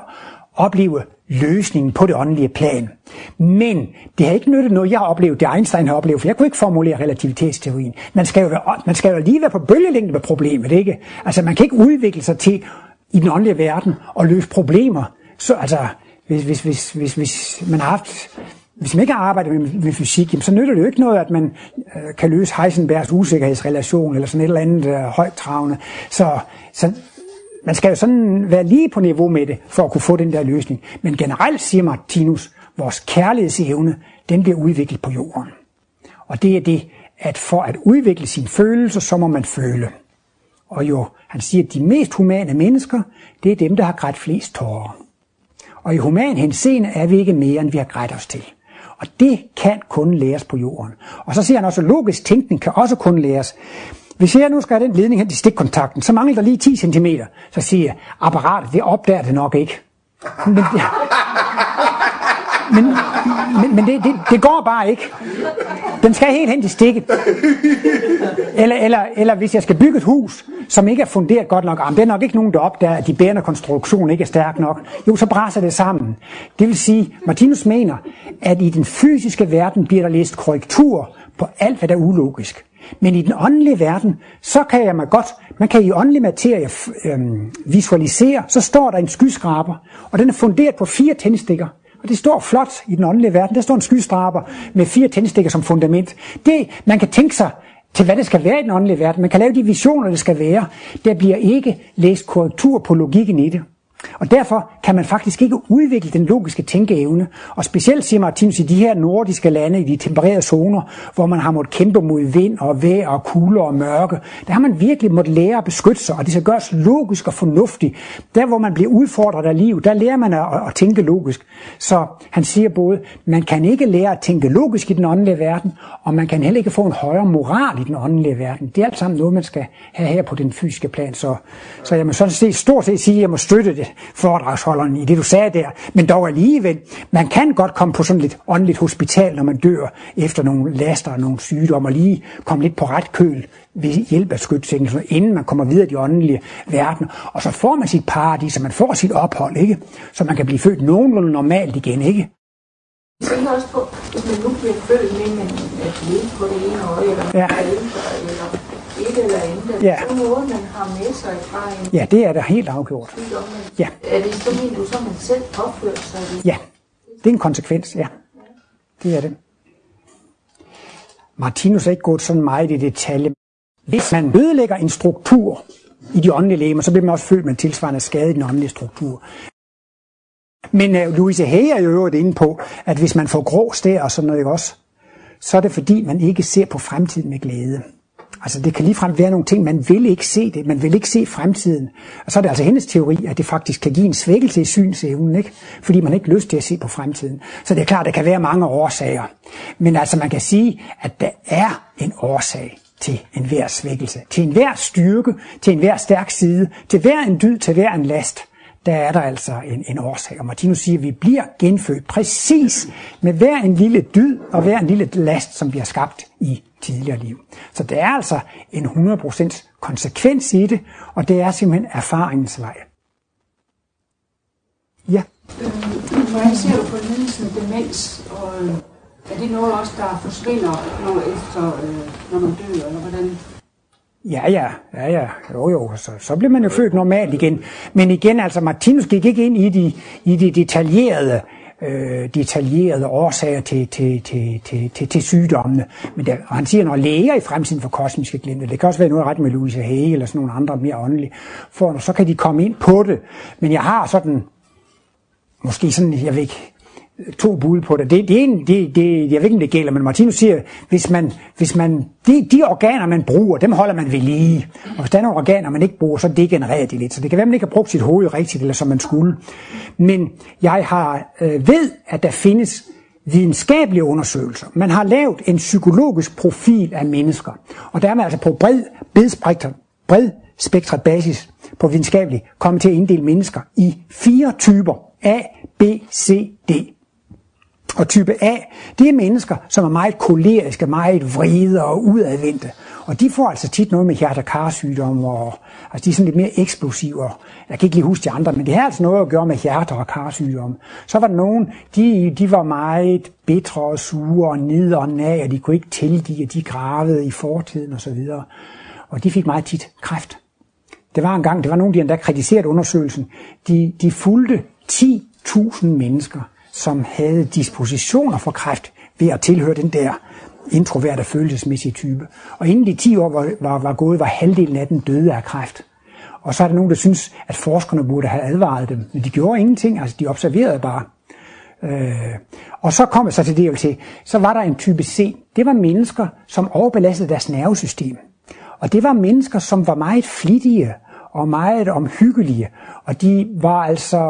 Speaker 3: opleve løsningen på det åndelige plan. Men det har ikke nyttet noget, jeg har oplevet, det Einstein har oplevet, for jeg kunne ikke formulere relativitetsteorien. Man skal jo, være, man skal jo lige være på bølgelængde med problemet, ikke? Altså man kan ikke udvikle sig til i den åndelige verden og løse problemer. Så altså, hvis, hvis, hvis, hvis, hvis man har haft hvis man ikke har arbejdet med, med fysik, jamen, så nytter det jo ikke noget, at man øh, kan løse Heisenbergs usikkerhedsrelation eller sådan et eller andet øh, højtravende. Så, så man skal jo sådan være lige på niveau med det, for at kunne få den der løsning. Men generelt siger Martinus, vores kærlighedsevne, den bliver udviklet på jorden. Og det er det, at for at udvikle sine følelser, så må man føle. Og jo, han siger, at de mest humane mennesker, det er dem, der har grædt flest tårer. Og i human henseende er vi ikke mere, end vi har grædt os til. Og det kan kun læres på jorden. Og så siger han også, at logisk tænkning kan også kun læres. Hvis jeg nu skal have den ledning hen til stikkontakten, så mangler der lige 10 cm. Så siger jeg, apparatet, det opdager det nok ikke. Men, men, men, men det, det, det går bare ikke. Den skal helt hen til stikket. Eller, eller, eller hvis jeg skal bygge et hus, som ikke er funderet godt nok, jamen, det er nok ikke nogen, der opdager, at de bærende konstruktion ikke er stærk nok. Jo, så brænder det sammen. Det vil sige, Martinus mener, at i den fysiske verden bliver der læst korrektur på alt, hvad der er ulogisk. Men i den åndelige verden, så kan jeg mig godt, man kan i åndelig materie øhm, visualisere, så står der en skyskraber, og den er funderet på fire tændstikker. Og det står flot i den åndelige verden. Der står en skystraber med fire tændstikker som fundament. Det, man kan tænke sig til, hvad det skal være i den åndelige verden. Man kan lave de visioner, det skal være. Der bliver ikke læst korrektur på logikken i det. Og derfor kan man faktisk ikke udvikle den logiske tænkeevne. Og specielt siger Martinus i de her nordiske lande, i de tempererede zoner, hvor man har måttet kæmpe mod vind og vejr og kulde og mørke, der har man virkelig måttet lære at beskytte sig, og det skal gøres logisk og fornuftigt. Der, hvor man bliver udfordret af liv, der lærer man at, at tænke logisk. Så han siger både, man kan ikke lære at tænke logisk i den åndelige verden, og man kan heller ikke få en højere moral i den åndelige verden. Det er alt sammen noget, man skal have her på den fysiske plan. Så, så jeg må sådan set stort set sige, at jeg må støtte det foredragsholderen i det, du sagde der. Men dog alligevel, man kan godt komme på sådan lidt åndeligt hospital, når man dør efter nogle laster og nogle sygdomme, og lige komme lidt på ret køl ved hjælp af skytsængen, inden man kommer videre i de åndelige verden. Og så får man sit paradis, så man får sit ophold, ikke? Så man kan blive født nogenlunde normalt igen, ikke?
Speaker 5: Jeg tænker også på, hvis man nu bliver født med en atlet på det ene øje, eller
Speaker 3: Ja.
Speaker 5: eller et eller andet,
Speaker 3: Ja.
Speaker 5: så noget, man har med sig fra en
Speaker 3: Ja, det er da helt afgjort.
Speaker 5: sygdom.
Speaker 3: Ja.
Speaker 5: Er det så mener du, så man selv påfører sig det?
Speaker 3: Ja, det er en konsekvens, ja. Det er det. Martinus er ikke gået sådan meget i detalje. Hvis man ødelægger en struktur i de åndelige legemer, så bliver man også født med en tilsvarende skade i den åndelige struktur. Men uh, Louise Hay er jo øvrigt inde på, at hvis man får grå stær og sådan noget ikke også, så er det fordi, man ikke ser på fremtiden med glæde. Altså det kan ligefrem være nogle ting, man vil ikke se det, man vil ikke se fremtiden. Og så er det altså hendes teori, at det faktisk kan give en svækkelse i synsevnen, ikke? fordi man ikke har lyst til at se på fremtiden. Så det er klart, der kan være mange årsager. Men altså man kan sige, at der er en årsag til enhver svækkelse, til enhver styrke, til enhver stærk side, til hver en dyd, til hver en last der er der altså en, en årsag. Og Martinus siger, at vi bliver genfødt præcis med hver en lille dyd og hver en lille last, som vi har skabt i tidligere liv. Så der er altså en 100% konsekvens i det, og det er simpelthen erfaringens vej. Ja,
Speaker 8: Øh, Hvordan ser du på lidelsen demens, og øh, er det noget også, der forsvinder når efter, øh, når man dør, eller hvordan?
Speaker 3: Ja, ja, ja, ja, jo, jo, så, så bliver man jo født normalt igen. Men igen, altså Martinus gik ikke ind i de, i de detaljerede øh, detaljerede årsager til, til, til, til, til, til sygdommene. Men der, og han siger, når læger i fremtiden for kosmiske glemte, det kan også være noget ret med Louise Hage eller sådan nogle andre mere åndelige, for så kan de komme ind på det. Men jeg har sådan, måske sådan, jeg ved ikke, to bud på det. Det, det, ene, det, det jeg ved ikke, om det gælder, men Martinus siger, hvis man, hvis man, de, de organer, man bruger, dem holder man ved lige. Og hvis der er nogle organer, man ikke bruger, så degenererer de lidt. Så det kan være, man ikke har brugt sit hoved rigtigt, eller som man skulle. Men jeg har øh, ved, at der findes videnskabelige undersøgelser. Man har lavet en psykologisk profil af mennesker. Og der er man altså på bred, bredspektret, bred spektret basis på videnskabelig kommet til at inddele mennesker i fire typer. A, B, C, D. Og type A, det er mennesker, som er meget koleriske, meget vrede og udadvendte. Og de får altså tit noget med hjerte-karsygdomme, og altså de er sådan lidt mere eksplosive. Jeg kan ikke lige huske de andre, men det har altså noget at gøre med hjerte- og karsygdomme. Så var der nogen, de, de var meget bitre og sure og ned og nag, og de kunne ikke tilgive, at de gravede i fortiden osv. Og de fik meget tit kræft. Det var engang, det var nogen, der endda kritiserede undersøgelsen. De, de fulgte 10.000 mennesker, som havde dispositioner for kræft ved at tilhøre den der introverte følelsesmæssige type. Og inden de 10 år var, var, var gået, var halvdelen af dem døde af kræft. Og så er der nogen, der synes, at forskerne burde have advaret dem, men de gjorde ingenting, altså de observerede bare. Øh, og så kom jeg så til DLT, så var der en type C. Det var mennesker, som overbelastede deres nervesystem. Og det var mennesker, som var meget flittige og meget omhyggelige. Og de var altså...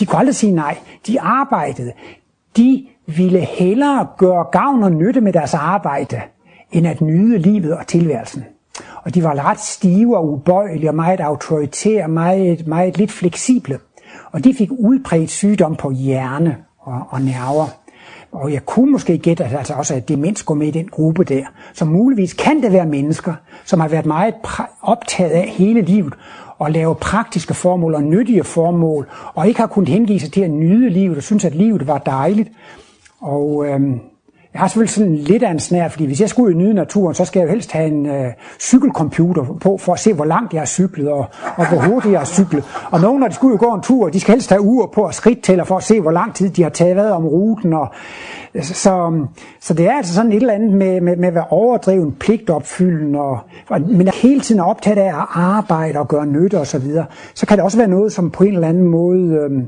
Speaker 3: De kunne aldrig sige nej. De arbejdede. De ville hellere gøre gavn og nytte med deres arbejde, end at nyde livet og tilværelsen. Og de var ret stive og ubøjelige og meget autoritære, meget, meget lidt fleksible. Og de fik udbredt sygdom på hjerne og, og nerver. Og jeg kunne måske gætte, at altså også at demens går med i den gruppe der. Så muligvis kan det være mennesker, som har været meget optaget af hele livet, og lave praktiske formål og nyttige formål, og ikke har kunnet hengive sig til at nyde livet, og synes, at livet var dejligt. Og øhm, jeg har selvfølgelig sådan lidt af en snær, fordi hvis jeg skulle ud i nyde naturen, så skal jeg jo helst have en øh, cykelcomputer på, for at se, hvor langt jeg har cyklet, og, og hvor hurtigt jeg har cyklet. Og nogen, når de skulle ud gå en tur, de skal helst have uger på at skridttæller, for at se, hvor lang tid de har taget om ruten. Og, øh, så, så det er altså sådan et eller andet med, med, med at være overdreven, pligtopfyldende, og, og, men hele tiden er optaget af at arbejde og gøre nytte osv., så, videre, så kan det også være noget, som på en eller anden måde øh,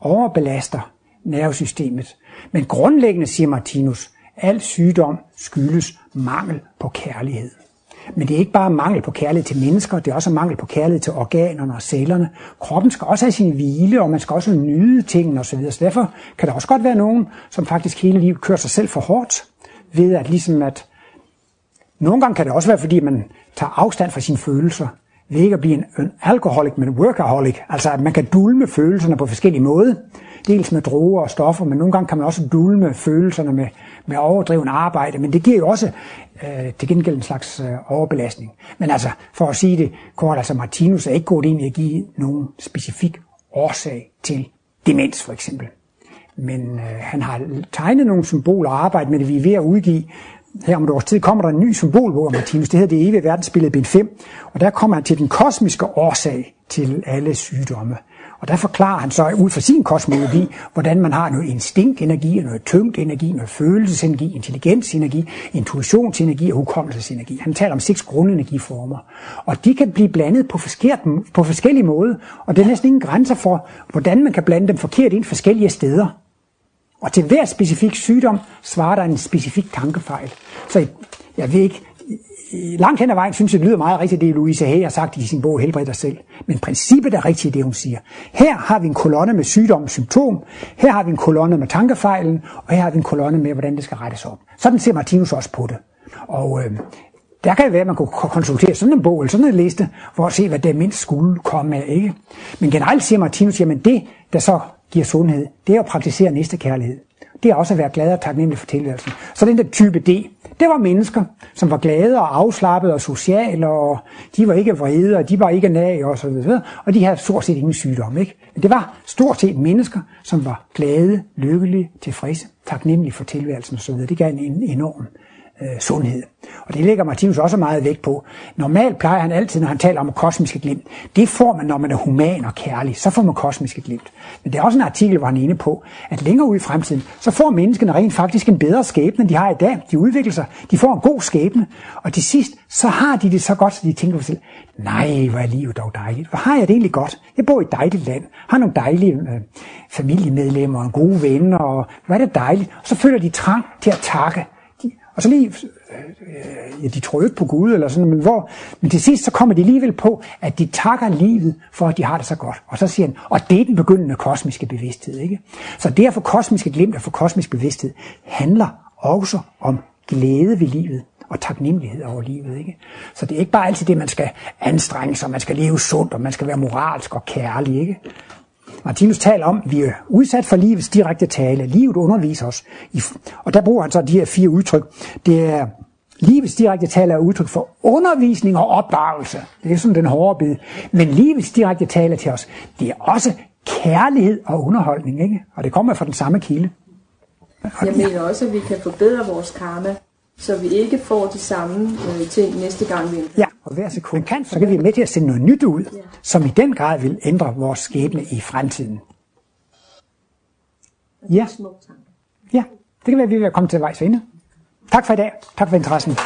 Speaker 3: overbelaster nervesystemet. Men grundlæggende, siger Martinus, al sygdom skyldes mangel på kærlighed. Men det er ikke bare mangel på kærlighed til mennesker, det er også mangel på kærlighed til organerne og cellerne. Kroppen skal også have sin hvile, og man skal også nyde tingene osv. Så derfor kan der også godt være nogen, som faktisk hele livet kører sig selv for hårdt, ved at ligesom at nogle gange kan det også være, fordi man tager afstand fra sine følelser, ved ikke at blive en, en alkoholik, men en workaholic. Altså at man kan dulme følelserne på forskellige måder. Dels med droger og stoffer, men nogle gange kan man også dulme følelserne med, med overdreven arbejde. Men det giver jo også øh, til gengæld en slags øh, overbelastning. Men altså, for at sige det kort, altså Martinus er ikke gået ind i at give nogen specifik årsag til demens for eksempel. Men øh, han har tegnet nogle symboler og arbejdet med det, vi er ved at udgive her om et års tid kommer der en ny symbolbog af Martinus. Det hedder det evige verdensbillede, bind 5. Og der kommer han til den kosmiske årsag til alle sygdomme. Og der forklarer han så ud fra sin kosmologi, hvordan man har noget instinktenergi, noget tyngt energi, noget følelsesenergi, intelligensenergi, intuitionsenergi og hukommelsesenergi. Han taler om seks grundenergiformer. Og de kan blive blandet på, på forskellige måder, og det er næsten ingen grænser for, hvordan man kan blande dem forkert ind forskellige steder. Og til hver specifik sygdom svarer der en specifik tankefejl. Så jeg ved ikke, Øh, langt hen ad vejen synes jeg, det lyder meget rigtigt, det Louise Hay har sagt i sin bog Helbred dig selv. Men princippet er rigtigt, det hun siger. Her har vi en kolonne med sygdom og symptom, her har vi en kolonne med tankefejlen, og her har vi en kolonne med, hvordan det skal rettes op. Sådan ser Martinus også på det. Og øh, der kan det være, at man kunne konsultere sådan en bog eller sådan en liste, for at se, hvad det mindst skulle komme af. Ikke? Men generelt siger Martinus, jamen det, der så giver sundhed, det er at praktisere næste kærlighed. Det er også at være glad og taknemmelig for tilværelsen. Så den der type D, det var mennesker, som var glade og afslappede og sociale, og de var ikke vrede, og de var ikke nag og så videre, og de havde stort set ingen sygdom. Ikke? Men det var stort set mennesker, som var glade, lykkelige, tilfredse, taknemmelige for tilværelsen og så videre. Det gav en enorm øh, sundhed. Og det lægger Martinus også meget vægt på. Normalt plejer han altid, når han taler om kosmiske glimt, det får man, når man er human og kærlig, så får man kosmiske glimt. Men det er også en artikel, hvor han er inde på, at længere ud i fremtiden, så får menneskene rent faktisk en bedre skæbne, end de har i dag. De udvikler sig, de får en god skæbne, og til sidst, så har de det så godt, så de tænker på sig selv, nej, hvor er livet dog dejligt. Hvor har jeg det egentlig godt? Jeg bor i et dejligt land, har nogle dejlige øh, familiemedlemmer, og gode venner, og hvad er det dejligt? Og så føler de trang til at takke og så lige, øh, ja, de tror ikke på Gud eller sådan, men, hvor, men til sidst så kommer de alligevel på, at de takker livet for, at de har det så godt. Og så siger han, og det er den begyndende kosmiske bevidsthed. Ikke? Så derfor kosmiske glimt og for kosmisk bevidsthed handler også om glæde ved livet og taknemmelighed over livet. Ikke? Så det er ikke bare altid det, man skal anstrenge sig, man skal leve sundt, og man skal være moralsk og kærlig. Ikke? Martinus taler om, at vi er udsat for livets direkte tale. Livet underviser os. Og der bruger han så de her fire udtryk. Det er Livets direkte tale er udtryk for undervisning og opdragelse. Det er sådan den hårde bid. Men livets direkte tale til os, det er også kærlighed og underholdning. Ikke? Og det kommer fra den samme kilde.
Speaker 9: Jeg mener også, at vi kan forbedre vores karma så vi ikke får de samme øh, ting næste gang vi
Speaker 3: Ja, og hver sekund kan, så kan vi med til at sende noget nyt ud, ja. som i den grad vil ændre vores skæbne i fremtiden. Ja. Ja, det kan være, at vi vil komme til vejs inde. Tak for i dag. Tak for interessen.